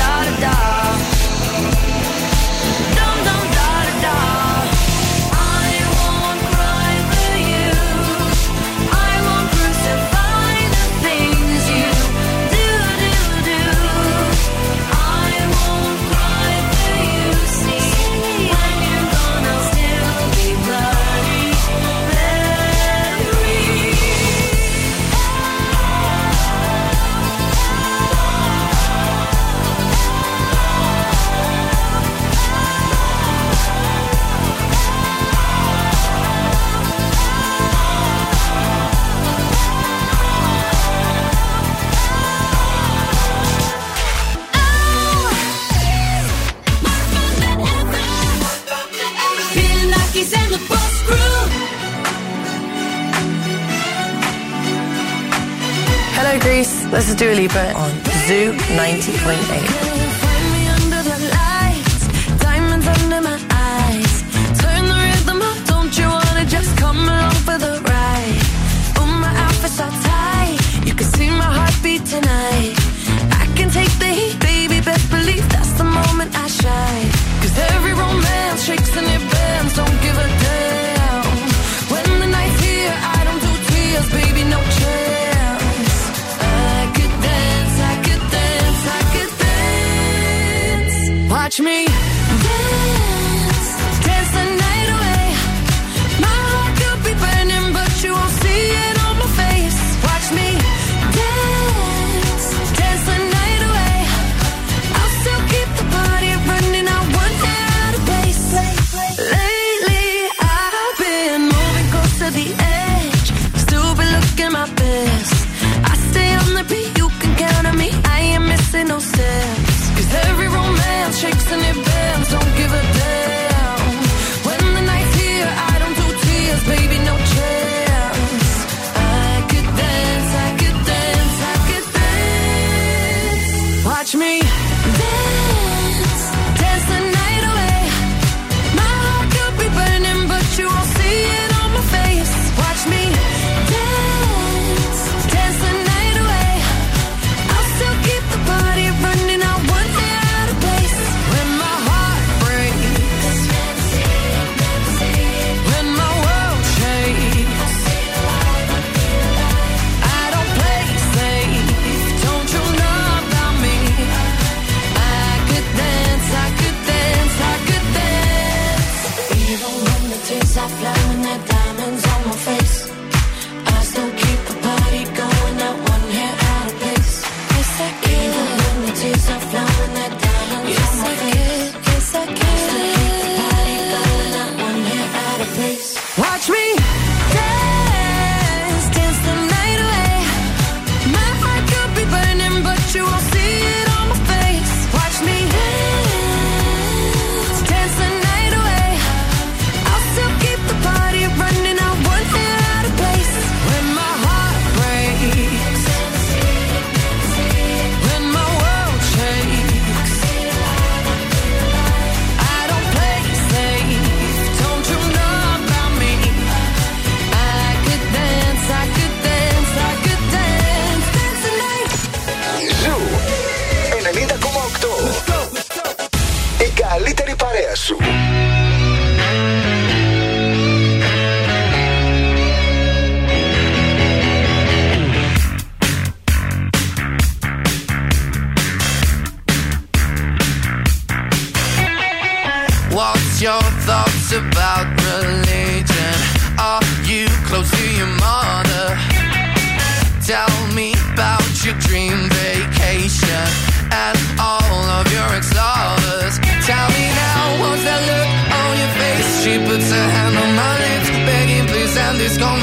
S24: da da da.
S8: This is Dua Lipa on Zoo 90.8.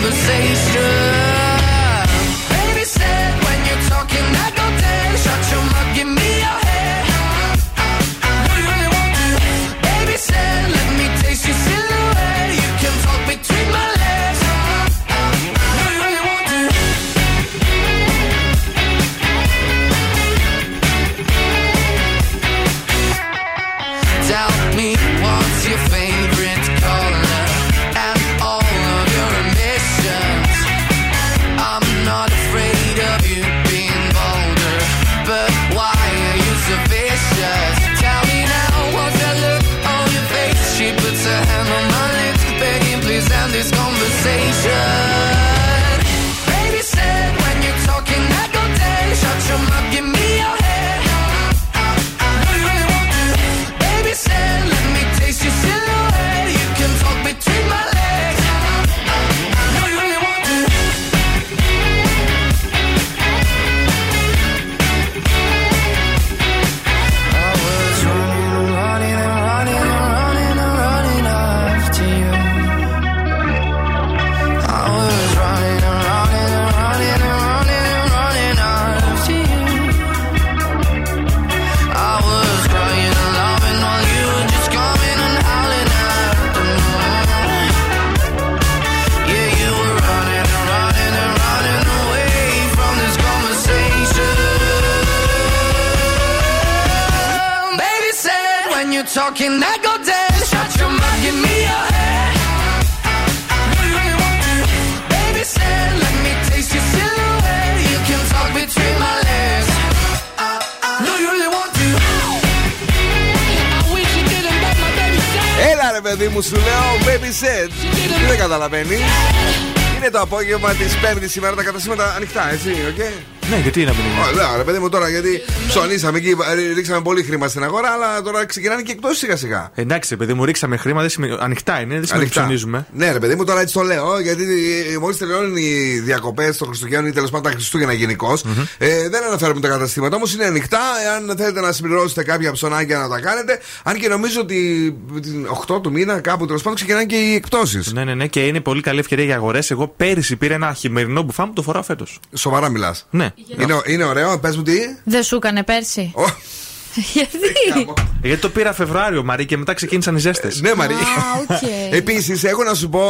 S8: conversation. Said.
S1: Τι δεν καταλαβαίνει. Είναι το απόγευμα της Πέμπτης σήμερα, τα καταστήματα ανοιχτά, έτσι, οκ.
S3: Ναι, γιατί να μην είναι.
S1: Ωραία, ρε παιδί μου τώρα, γιατί ψωνίσαμε εκεί, ε, ρίξαμε πολύ χρήμα στην αγορά, αλλά τώρα ξεκινάνε και εκπτώσεις σιγά σιγά.
S3: Εντάξει, παιδί μου, ρίξαμε χρήμα, δεν σημαίνει- ανοιχτά είναι, δεν σημαίνει ότι
S1: Ανοιχτά.
S3: ψωνίζουμε.
S1: Ναι, ρε παιδί μου, τώρα έτσι το λέω, γιατί μόλις τελειώνουν οι διακοπές των Χριστουγέννων ή τέλος πάντων τα Χριστούγεννα γενικώς, ε, δεν αναφέρουμε τα καταστήματα, όμως είναι ανοιχτά. Εάν θέλετε να συμπληρώσετε κάποια ψωνάκια να τα κάνετε, αν και νομίζω ότι την 8 του μήνα κάπου τέλος πάντων ξεκινάνε και οι εκπτώσεις.
S3: Ναι, ναι, ναι, και είναι πολύ καλή ευκαιρία για αγορές. Εγώ πέρυσι πήρα ένα χειμερινό μπουφάν μου, το φοράω φέτος.
S1: Σοβαρά μιλάς.
S3: Ναι.
S1: Είναι, είναι ωραίο, πες μου τι.
S4: Δεν σου έκανε πέρσι. Γιατί;
S3: Γιατί το πήρα Φεβρουάριο, μαρή, και μετά ξεκίνησαν οι ζέστες.
S1: Ναι, μαρή.
S4: οκ.
S1: Επίσης, έχω να σου πω,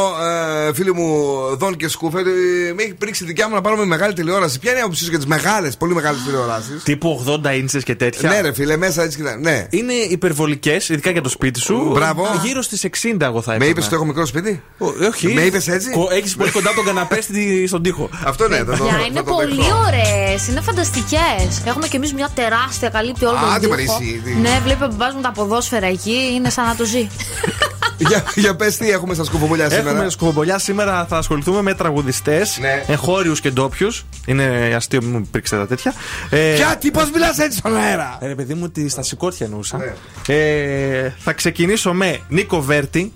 S1: ε, φίλοι μου, Δον Σκούφε, ότι με έχει πρίξει δικιά μου να πάρουμε μεγάλη τηλεόραση. Ποια είναι η άποψή σου για τις μεγάλες, πολύ μεγάλες τηλεοράσεις;
S3: Τύπου 80 ίντσες και τέτοια.
S1: Ναι, ρε φίλε, μέσα έτσι κοιτά. Ναι.
S3: Είναι υπερβολικές, ειδικά για το σπίτι σου.
S1: Μπράβο.
S3: Γύρω στις 60, εγώ θα
S1: Με
S3: έπαιρνα.
S1: είπες ότι έχω μικρό σπίτι;
S3: όχι.
S1: Με είπες έτσι;
S3: Έχεις πολύ κοντά τον καναπέ στη- στον τοίχο.
S1: Αυτό ναι, θα το
S4: Για
S1: θα
S4: είναι
S1: το
S4: πολύ
S1: δεχτώ.
S4: ωραίες, είναι φανταστικές. Έχουμε κι εμείς μια τεράστια καλύπτει όλο
S1: Α,
S4: τον
S1: τι
S4: τοίχο.
S1: μαρίσει, τι.
S4: Ναι, βλέπει που βάζουν τα ποδόσφαιρα εκεί, είναι σαν να το ζει.
S1: για για πες τι έχουμε στα σκουφοβολιά σήμερα.
S3: Έχουμε σκουφομπολιά σήμερα, θα ασχοληθούμε με τραγουδιστές,
S1: Ναι.
S3: εγχώριους και ντόπιους. Είναι αστείο, μου πρίξτε τα τέτοια. Ε,
S1: Γιατί, πώς μιλάς έτσι στον αέρα;
S3: Ε, ρε παιδί μου, ότι στα σηκώτια εννοούσα.
S1: Ναι.
S3: Ε, θα ξεκινήσω με Νίκο Βέρτη.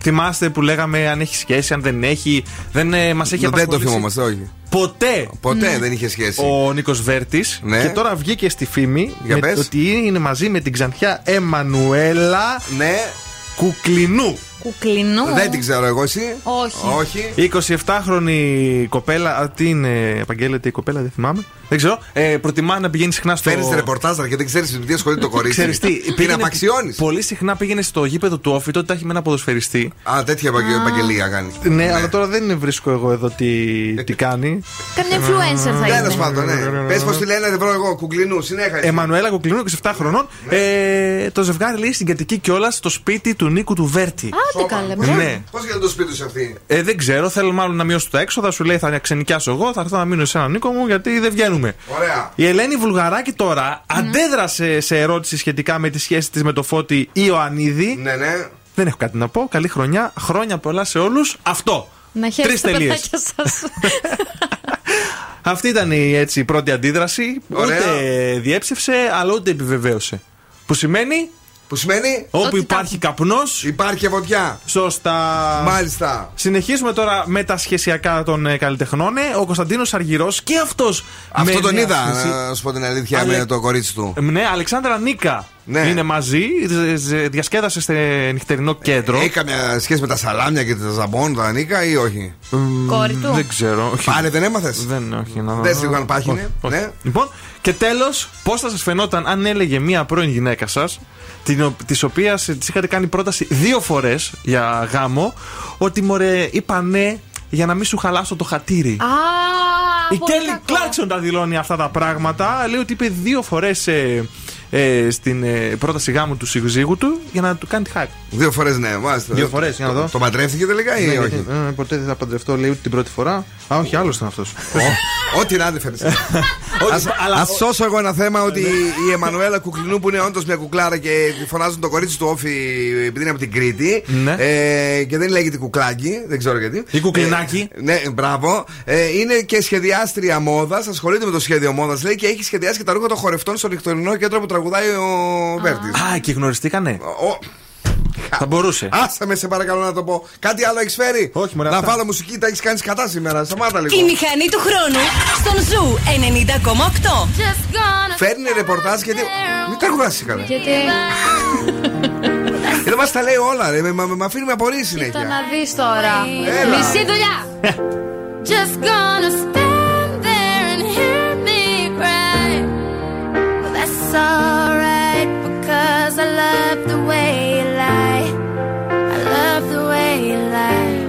S3: Θυμάστε που λέγαμε αν έχει σχέση, αν δεν έχει. Δεν ε, μας έχει
S1: Δεν το
S3: απασχολήσει.
S1: θυμόμαστε, όχι.
S3: Ποτέ.
S1: Ποτέ δεν είχε σχέση.
S3: Ο Νίκος Βέρτης.
S1: Ναι.
S3: Και τώρα βγήκε στη φήμη
S1: Για
S3: με-
S1: πες.
S3: ότι είναι μαζί με την ξανθιά Εμμανουέλα
S1: Ναι.
S3: Κουκλινού.
S4: Κουκλινού.
S1: Δεν την ξέρω εγώ, εσύ;
S4: Όχι.
S1: Όχι.
S3: 27χρονη κοπέλα. Α, τι είναι, επαγγέλλεται η κοπέλα, δεν θυμάμαι. Δεν ξέρω. Ε, προτιμά να πηγαίνει συχνά στο.
S1: Φέρνει ρεπορτάζ και δεν ξέρεις με τι ασχολείται το κορίτσι.
S3: Ξέρεις τι,
S1: Την
S3: πήγαινε-
S1: απαξιώνεις.
S3: Πολύ συχνά πήγαινε στο γήπεδο του Όφη, τότε τα έχει με ένα ποδοσφαιριστή.
S1: Α, τέτοια επαγγε- επαγγελία κάνει.
S3: Ναι, αλλά τώρα δεν βρίσκω εγώ εδώ τι, τι κάνει.
S4: Καμιά influencer θα
S1: Τέλος
S4: είναι.
S1: πάντων, ναι. Πες πω τη λένε, δεν βρω εγώ, κουκλινού, συνέχεια.
S3: Εμμανουέλα Κουκλινού, 27 χρονών. Ε, το ζευγάρι λέει συγκατοικεί κιόλας στο σπίτι του Νίκου του Βέρτη.
S4: Άντε καλέ.
S3: Ναι.
S1: Πώς γίνεται το σπίτι σου αυτή;
S3: Ε, δεν ξέρω, θέλω μάλλον να μειώσω τα έξοδα. Σου λέει θα ξενικιάσω εγώ, θα έρθω να μείνω σε έναν οίκο μου γιατί δεν βγαίνουμε.
S1: Ωραία.
S3: Η Ελένη Βουλγαράκη τώρα αντέδρασε σε ερώτηση σχετικά με τη σχέση της με το Φώτη Ιωαννίδη.
S1: Ναι, ναι.
S3: Δεν έχω κάτι να πω. Καλή χρονιά. Χρόνια πολλά σε όλους. Αυτό.
S4: Να
S3: Τρεις
S4: χαίρεστε τα
S3: τελείες.
S4: παιδάκια σας.
S3: Αυτή ήταν η, έτσι, η πρώτη αντίδραση.
S1: Ωραία.
S3: Ούτε διέψευσε, αλλά ούτε επιβεβαίωσε. Που σημαίνει.
S1: Που σημαίνει;
S3: Όπου
S1: Ότι
S3: υπάρχει καπνός.
S1: Υπάρχει και φωτιά.
S3: Σωστά.
S1: Μάλιστα.
S3: Συνεχίζουμε τώρα με τα σχεσιακά των ε, καλλιτεχνών. Ε, Ο Κωνσταντίνος Αργυρός και αυτός.
S1: Αυτό τον είδα, να σου πω την αλήθεια,
S3: Ale-
S1: με το κορίτσι του.
S3: Ναι, Αλεξάνδρα Νίκα.
S1: Ναι.
S3: Είναι μαζί, ζ- ζ- διασκέδασε σε νυχτερινό κέντρο.
S1: Έχει καμιά σχέση με τα σαλάμια και τα ζαμπόν, τα ανήκα ή όχι;
S4: Κόρη του.
S3: Δεν ξέρω. όχι.
S1: Πάλι δεν έμαθες;
S3: Δεν, όχι. Να...
S1: Δεν λίγο αν πάχινε.
S3: Όχι, όχι.
S1: Ναι.
S3: Λοιπόν, και τέλος, πώς θα σας φαινόταν αν έλεγε μία πρώην γυναίκα σας, της οποίας της είχατε κάνει πρόταση δύο φορές για γάμο, ότι μωρέ, είπα ναι για να μην σου χαλάσω το χατήρι.
S4: Α,
S3: Η
S4: πολύ
S3: Κέλλη
S4: κακό.
S3: Κλάξον τα δηλώνει αυτά τα πράγματα. Λέει ότι είπε δύο φορές ε, στην ε, πρόταση γάμου του συζύγου του για να του κάνει τη χάρη.
S1: Δύο φορές ναι, μάλιστα.
S3: Δύο φορές, για να δω.
S1: Το παντρεύτηκε τελικά ή
S3: Ναι,
S1: όχι;
S3: γιατί, ε, ποτέ δεν θα παντρευτώ, λέει ούτε την πρώτη φορά. Α, όχι, άλλος ήταν αυτός.
S1: Ό,τι να φέρει. Α σώσω εγώ ένα θέμα ότι η Εμμανουέλα Κουκλινού που είναι όντως μια κουκλάρα και τη φωνάζουν το κορίτσι του όφη επειδή είναι από την Κρήτη.
S3: Ναι.
S1: Ε, και δεν λέγεται κουκλάκι, δεν ξέρω γιατί.
S3: Ή κουκλινάκι.
S1: Ε, ναι, μπράβο. Ε, είναι και σχεδιάστρια μόδας, ασχολείται με το σχέδιο μόδας λέει και έχει σχεδιάσει και τα ρούχα των χορευτών στο νυχτερινό κέντρο που τραγουδάει ο Βέρτης.
S3: Α, και γνωριστήκανε. Θα μπορούσε.
S1: Άσε με, σε παρακαλώ να το πω. Κάτι άλλο έχεις φέρει;
S3: Όχι, μωρέ,
S1: Να
S3: αυτά.
S1: βάλω μουσική, τα έχεις κάνει κατά σήμερα. Σταμάτα λίγο.
S2: Η μηχανή του χρόνου στον Ζου 90,8.
S1: Φέρνει ρεπορτάζ γιατί. Μην τραγουδάσει καλά.
S4: Γιατί;
S1: Εδώ μας τα λέει όλα, ρε. Με, με, με αφήνει με απορρεί συνέχεια.
S4: Κοίτα να δεις τώρα.
S1: Έλα.
S4: Μισή δουλειά.
S14: Just gonna Well, that's alright because I love the way you lie. I love the way you lie.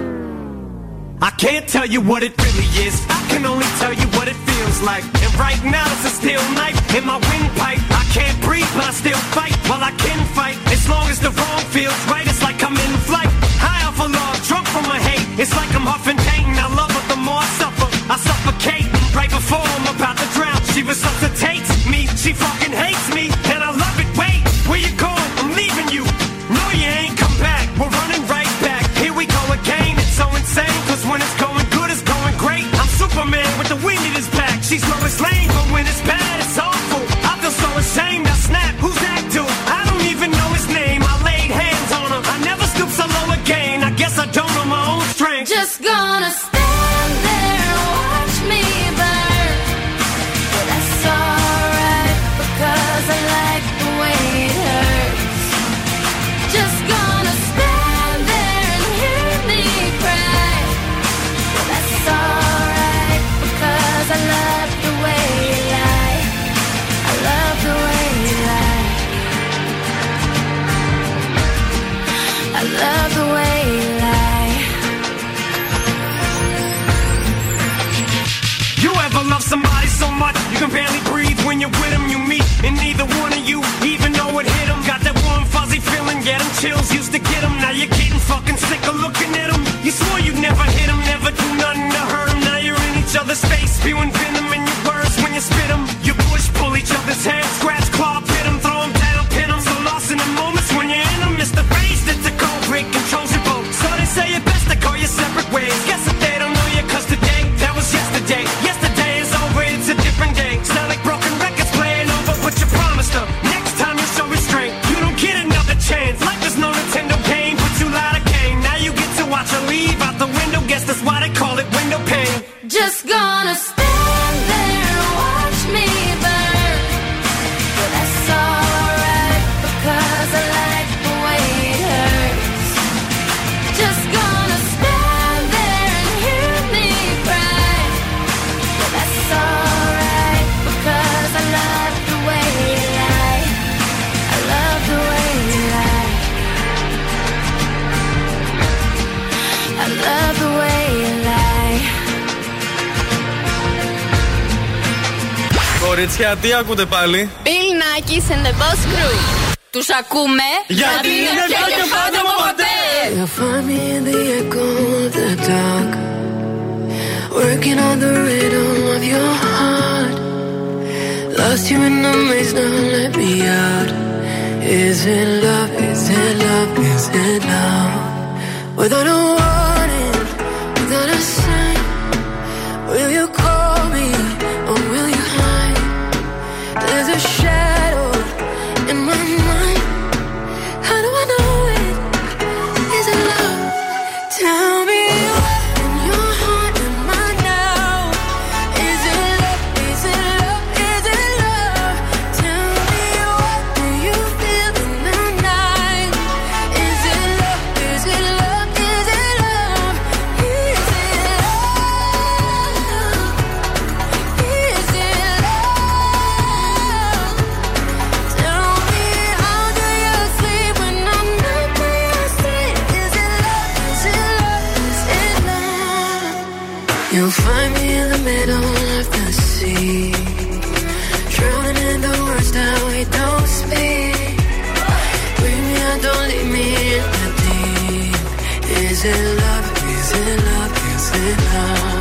S20: I can't tell you what it really is. I can only tell you what it feels like. And right now it's a steel knife in my windpipe. I can't breathe, but I still fight. While I can fight, as long as the wrong feels right, it's like I'm in flight.
S25: Ωραία, τι ακούτε πάλι.
S22: Bill Nackis and the Boss Crew. Τους ακούμε
S25: γιατί είναι πιο και πάντα από ποτέ.
S8: Working on the rhythm of your heart. Lost you in the maze, now let me out. Is it love? Is it love? Is it love? Without a middle of the sea. Drowning in the words that we don't speak. Don't me deep. Is it love? Is it love? Is it love?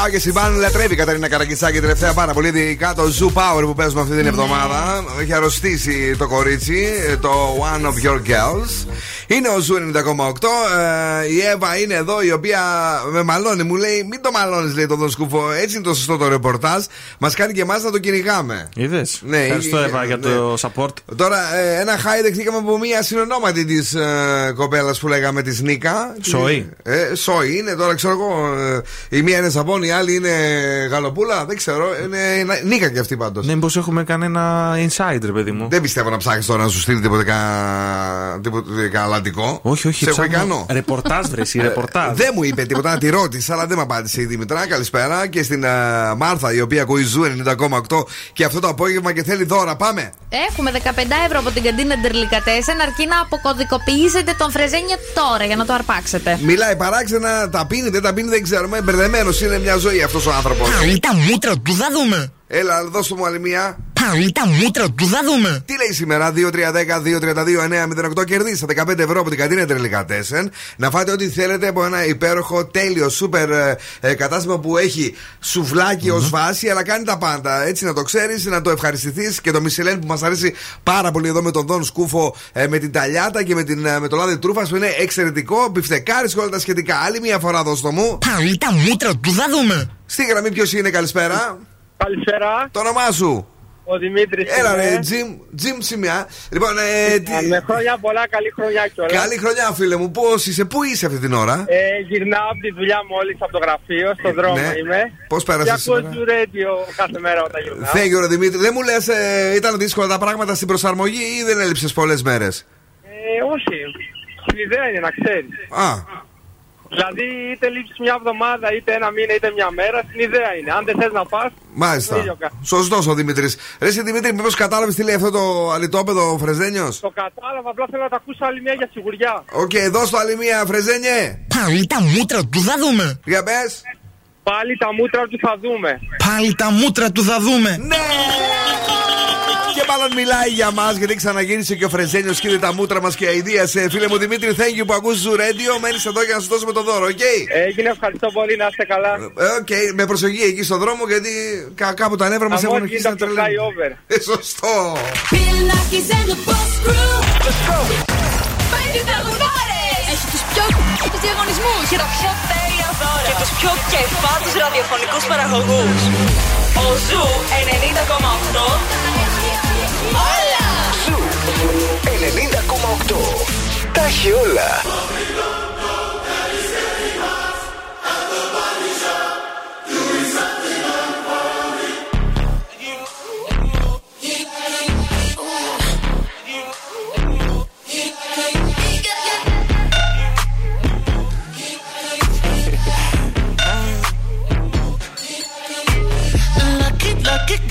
S26: Μπράβο και
S1: λατρεύει η Καταρίνα Καραγκιτσάκη τελευταία πάρα πολύ. Ειδικά το Zoo Power που παίζουμε αυτή την ναι. εβδομάδα. Έχει αρρωστήσει το κορίτσι, το One of Your Girls. Είναι ο Zoo 90,8. Ε, η Εύα είναι εδώ, η οποία με μαλώνει. Μου λέει: Μην το μαλώνεις, λέει τον Δον Σκούφο. Έτσι είναι το σωστό το ρεπορτάζ. Μας κάνει και εμάς να το κυνηγάμε.
S3: Είδες.
S1: Ναι,
S3: Ευχαριστώ,
S1: ε,
S3: Εύα, για
S1: ναι.
S3: το support.
S1: Τώρα, ε, ένα χάι δεχτήκαμε από μία συνονόματη της ε, κοπέλας που λέγαμε της Νίκα.
S3: Σόι.
S1: Ε, σόι είναι τώρα, ξέρω εγώ. ε, η μία είναι σαμπόν, η άλλη είναι γαλοπούλα. Δεν ξέρω. Είναι Νίκα και αυτή πάντως.
S3: Ναι, μήπως έχουμε κανένα insider, παιδί μου.
S1: Δεν πιστεύω να ψάχνεις τώρα να σου στείλει τίποτε κα- τίποτε καναλατικό.
S3: Όχι, όχι,
S1: Σε έχω
S3: ψάχνω
S1: ικανό.
S3: ρεπορτάζ, βρε, η
S1: Ε,
S3: ρεπορτάζ.
S1: Δεν μου είπε τίποτα, να τη ρώτησα, αλλά δεν με απάντησε η Δημητρά. Καλησπέρα και στην ε, Μάρθα, η οποία ακούει ζου 90,8 και αυτό το απόγευμα και θέλει δώρα. Πάμε.
S4: Έχουμε 15 ευρώ από την καντίνα Ντερλικατέσεν αρκεί να αποκωδικοποιήσετε τον Φρεζένια τώρα για να το αρπάξετε.
S1: Μιλάει παράξενα, τα πίνει, δεν τα πίνει, δεν ξέρουμε. Μπερδεμένος είναι μια ζωή αυτός ο άνθρωπος.
S27: Πάλι τα μούτρα του θα δούμε.
S1: Έλα, δώσ' μου άλλη μία.
S27: Πάλι τα μούτρα του θα δούμε.
S1: Τι λέει σήμερα, 2-3-10-2-32-9-08 κερδίσατε 15 ευρώ από την καντίνα Τρελικατέσεν. Να φάτε ό,τι θέλετε από ένα υπέροχο, τέλειο, σούπερ ε, ε, κατάστημα που έχει σουβλάκι ως βάση, αλλά κάνει τα πάντα. Έτσι να το ξέρεις, να το ευχαριστηθείς και το Μισελέν που μας αρέσει πάρα πολύ εδώ με τον Δον Σκούφο, ε, με την ταλιάτα και με, την, ε, με το λάδι τρούφας που είναι εξαιρετικό. Μπιφτεκάρι και όλα τα σχετικά. Άλλη μία φορά δώστο μου.
S27: Πάλι τα μούτρα του θα δούμε.
S1: Στη γραμμή ποιος είναι, καλησπέρα.
S28: Καλησπέρα.
S1: Το όνομά σου;
S28: Ο Δημήτρης.
S1: Έλα ρε, Τζιμ, Τζιμ Σιμιά. Λοιπόν, ε, τι-
S28: Με χρόνια πολλά, καλή χρονιά κιόλας.
S1: Καλή χρονιά, φίλε μου. Πώς είσαι, πού είσαι αυτή την ώρα;
S28: Ε, γυρνάω από τη δουλειά μόλις από το γραφείο, στον δρόμο
S1: Ναι.
S28: είμαι.
S1: Πώς πέρασες
S28: Και ακούω
S1: σήμερα;
S28: του radio κάθε μέρα όταν γυρνάω.
S1: Thank you, ρε Δημήτρη. Δεν μου λες, ε, ήταν δύσκολα τα πράγματα στην προσαρμογή ή δεν έλειψες πολλές μέρες;
S28: Ε, όχι. Στην ιδέα είναι να ξέρεις.
S1: Α,
S28: Δηλαδή, είτε λείψεις μια εβδομάδα, είτε ένα μήνα, είτε μια μέρα, στην ιδέα είναι. Αν δεν θες να πας,
S1: μάλιστα. Σωστός ο Δημήτρης. Ρε, εσύ, Δημήτρη, μήπως κατάλαβες τι λέει αυτό το αλητόπαιδο Φρεζένιος;
S28: το κατάλαβα. Απλά θέλω να τα ακούσω άλλη μια για σιγουριά.
S1: Οκ, δώσ' το άλλη μία, Φρεζένιε.
S27: Πάλι τα μούτρα του θα δούμε.
S1: Για πες.
S28: Πάλι τα μούτρα του θα δούμε.
S27: Πάλι τα μούτρα του θα δούμε.
S1: Ναι! Και μάλλον μιλάει για μας γιατί ξαναγύρισε και ο Φρεζένιος και είδε τα μούτρα μας και αηδίασε. Φίλε μου Δημήτρη, thank you που ακούς Zoo Radio. Μένεις εδώ για να σου δώσουμε το δώρο, οκ;
S28: Έγινε, ευχαριστώ πολύ, να είστε καλά.
S1: Ε, Οκ, με προσοχή εκεί στον δρόμο γιατί κα- κάπου τα νεύρα μας
S28: Αμώ
S1: έχουν
S28: γίνεται
S1: αρχίσει να
S28: από το
S1: τρελαίνουν.
S28: flyover.
S1: Ε, Σωστό.
S22: Πέντε τραγουδάρες! Έχει τους πιο τους διαγωνισμούς και τα πιο τέλεια δώρα και τους πιο κεφάτους ραδιοφωνικούς παραγωγούς. Ο Ζου 90,8 Όλα!
S9: Ζου 90,8. Τα έχει όλα.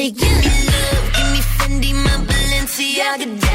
S24: attic, give me love, give me Fendi, my Balenciaga,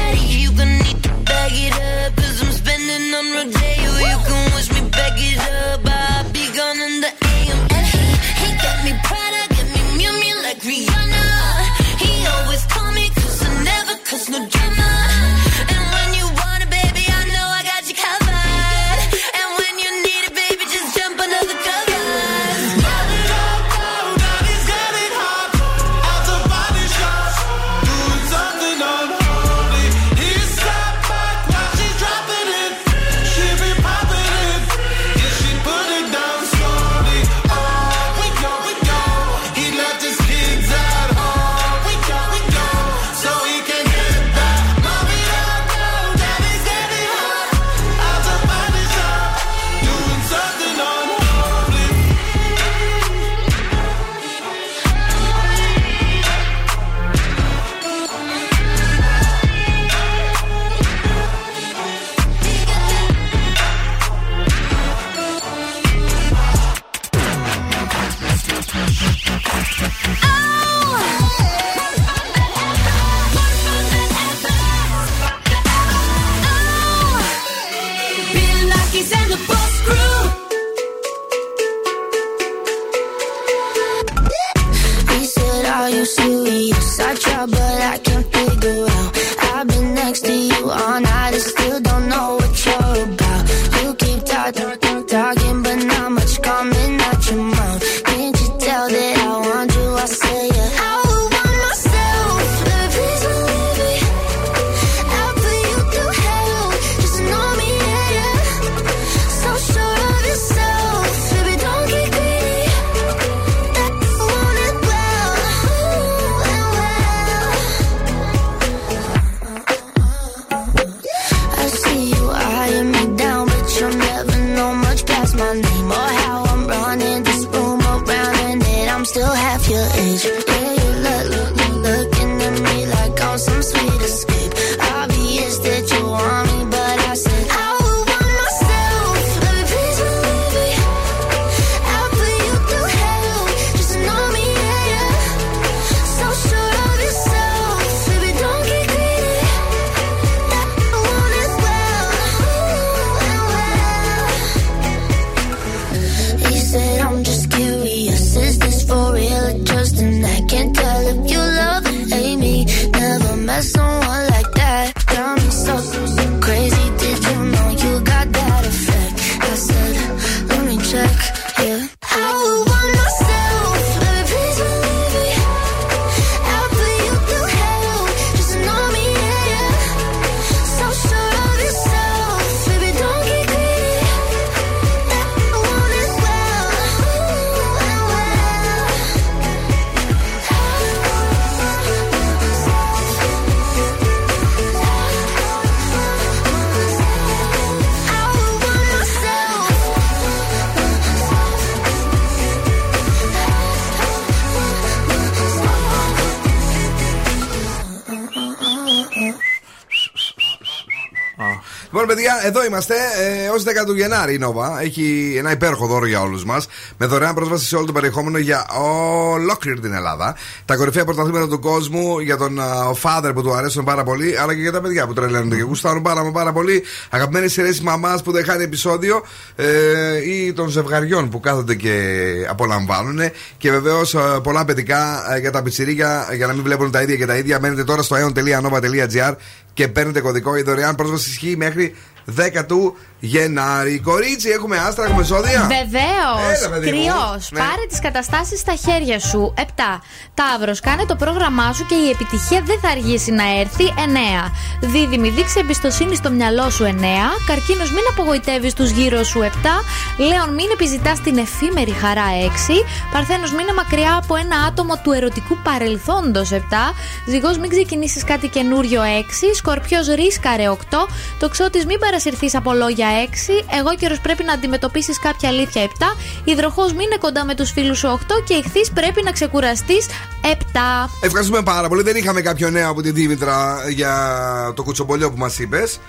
S1: εδώ είμαστε. Ε, Ω 10 του Γενάρη η Νόβα έχει ένα υπέροχο δώρο για όλους μας. Με δωρεάν πρόσβαση σε όλο το περιεχόμενο για ολόκληρη την Ελλάδα. Τα κορυφαία πρωταθλήματα του κόσμου για τον Father που του αρέσουν πάρα πολύ, αλλά και για τα παιδιά που τρελαίνονται και γουστάρουν πάρα, μα πάρα πολύ. Αγαπημένες σειρές μαμάς που δεν χάνει επεισόδιο ε, ή των ζευγαριών που κάθονται και απολαμβάνουν. Και βεβαίως πολλά παιδικά ε, για τα πιτσιρίκια για να μην βλέπουν τα ίδια και τα ίδια. Μένετε τώρα στο aeon.nova.gr και παίρνετε κωδικό. Η δωρεάν πρόσβαση ισχύει μέχρι 10 του Γενάρη. Κορίτσι, έχουμε άστρα, έχουμε ζώδια. Έλα,
S4: Βεβαίω.
S1: παιδί μου.
S4: Κρυός.
S1: Ναι.
S4: Πάρε τις καταστάσεις στα χέρια σου. 7. Ταύρος. Κάνε το πρόγραμμά σου και η επιτυχία δεν θα αργήσει να έρθει. 9. Δίδυμη. Δείξε εμπιστοσύνη στο μυαλό σου. 9. Καρκίνος. Μην απογοητεύεις τους γύρω σου. 7. Λέων. Μην επιζητάς την εφήμερη χαρά. 6. Παρθένος. Μείνε μακριά από ένα άτομο του ερωτικού παρελθόντος. 7. Ζυγός. Μην ξεκινήσεις κάτι καινούριο. 6. Σκορπιός. Ρίσκαρε. 8. Τοξότη. Μην παρασυρθείς από λόγια 6. Εγώ καιρο πρέπει να αντιμετωπίσεις κάποια αλήθεια 7. Υδροχό. Μείνε κοντά με τους φίλους σου 8. Και ηχθεί πρέπει να ξεκουραστείς 7.
S1: Ευχαριστούμε πάρα πολύ. Δεν είχαμε κάποιο νέο από τη Δήμητρα για το κουτσομπολιό που μας είπες.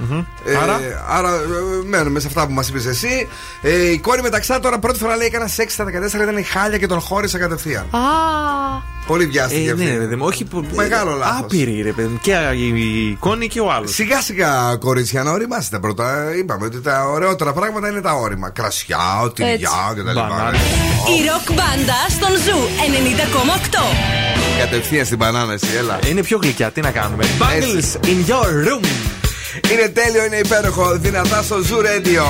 S3: Άρα;
S1: άρα ε, μένουμε σε αυτά που μας είπες εσύ. Ε, η κόρη μεταξά τώρα πρώτη φορά λέει έκανα σεξ στα 14 ήταν η χάλια και τον χώρισα κατευθείαν.
S4: Α.
S1: Πολύ βιάστηκε
S3: Ε,
S1: αυτή.
S3: ναι, ρε παιδί μου, όχι. που-
S1: Μεγάλο λάθος.
S3: Άπειρη, ρε παιδί μου. Και η εικόνη και ο άλλος.
S1: Σιγά σιγά κορίτσια να ωριμάσετε πρώτα. Είπαμε ότι τα ωραιότερα πράγματα είναι τα ώριμα. Κρασιά, τυριά κτλ.
S2: Η ροκ μπάντα στον Zoo 90,8.
S1: Κατευθείαν στην μπανάνα εσύ, έλα.
S3: Είναι πιο γλυκιά, τι να κάνουμε. Bangles, In Your Room.
S1: Είναι τέλειο, είναι υπέροχο. Δυνατά στο Zoo Radio.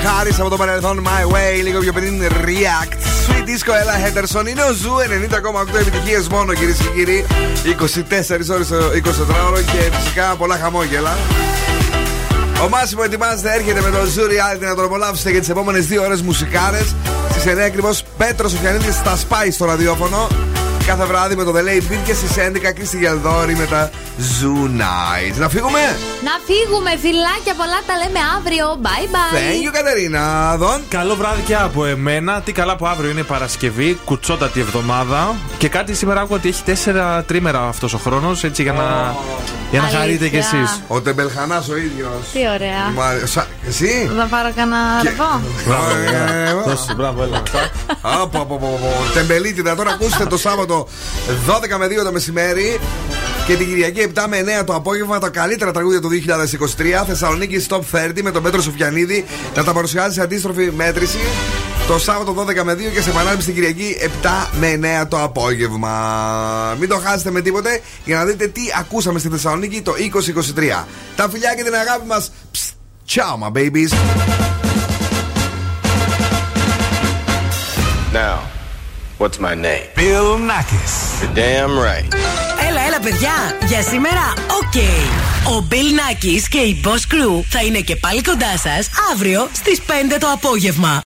S1: Θυμηθήκαμε Calvin Harris από το παρελθόν My Way, λίγο πιο πριν React. Switch Disco Ella Henderson είναι ο Zoo 90,8 επιτυχίες μόνο κυρίες και κύριοι. 24 ώρες το 24ωρο και φυσικά πολλά χαμόγελα. Ο Μάσιμο ετοιμάζεται, έρχεται με το Zoo Reality να τον απολαύσετε για τις επόμενες δύο ώρες μουσικάρες. Στις 9 ακριβώς Πέτρος Σοφιανίδης τα σπάει στο ραδιόφωνο. Κάθε βράδυ με το The Late Beat και στις 11 Κρίστη Γελδόρη με τα Zoo Nights. Να φύγουμε!
S4: Να φύγουμε, φιλάκια πολλά, τα λέμε αύριο. Bye bye.
S1: Thank you, Κατερίνα. Δον.
S3: Καλό βράδυ και από εμένα. Τι καλά που αύριο είναι Παρασκευή, κουτσότατη εβδομάδα. Και κάτι σήμερα άκουγα ότι έχει τέσσερα τρίμερα αυτός ο χρόνος, έτσι για να, για να
S4: Αλήθεια.
S3: χαρείτε κι εσείς.
S1: Ο Τεμπελχανάς ο ίδιος.
S4: Τι ωραία.
S1: Εσύ;
S4: Θα πάρω κανένα ρεβό.
S3: Δώσε, μπράβο, έλα.
S1: Απο, απο, απο, απο. Τεμπελίτιδα. Τώρα ακούστε το Σάββατο 12 με 2 το μεσημέρι. Και την Κυριακή 7 με 9 το απόγευμα τα καλύτερα τραγούδια του 2023. Θεσσαλονίκη Top 30 με τον Πέτρο Σοφιανίδη να τα παρουσιάζει σε αντίστροφη μέτρηση. Το Σάββατο 12 με 2 και σε επανάληψη την Κυριακή 7 με 9 το απόγευμα. Μην το χάσετε με τίποτε για να δείτε τι ακούσαμε στη Θεσσαλονίκη το 2023. Τα φιλιά και την αγάπη μας. Ciao, my babies.
S29: Now, what's my name? Bill Nakis. You're damn right.
S2: Έλα, έλα, παιδιά. Για σήμερα, οκ. Ο Bill Nakis και η Boss Crew θα είναι και πάλι κοντά σας αύριο στις 5 το απόγευμα.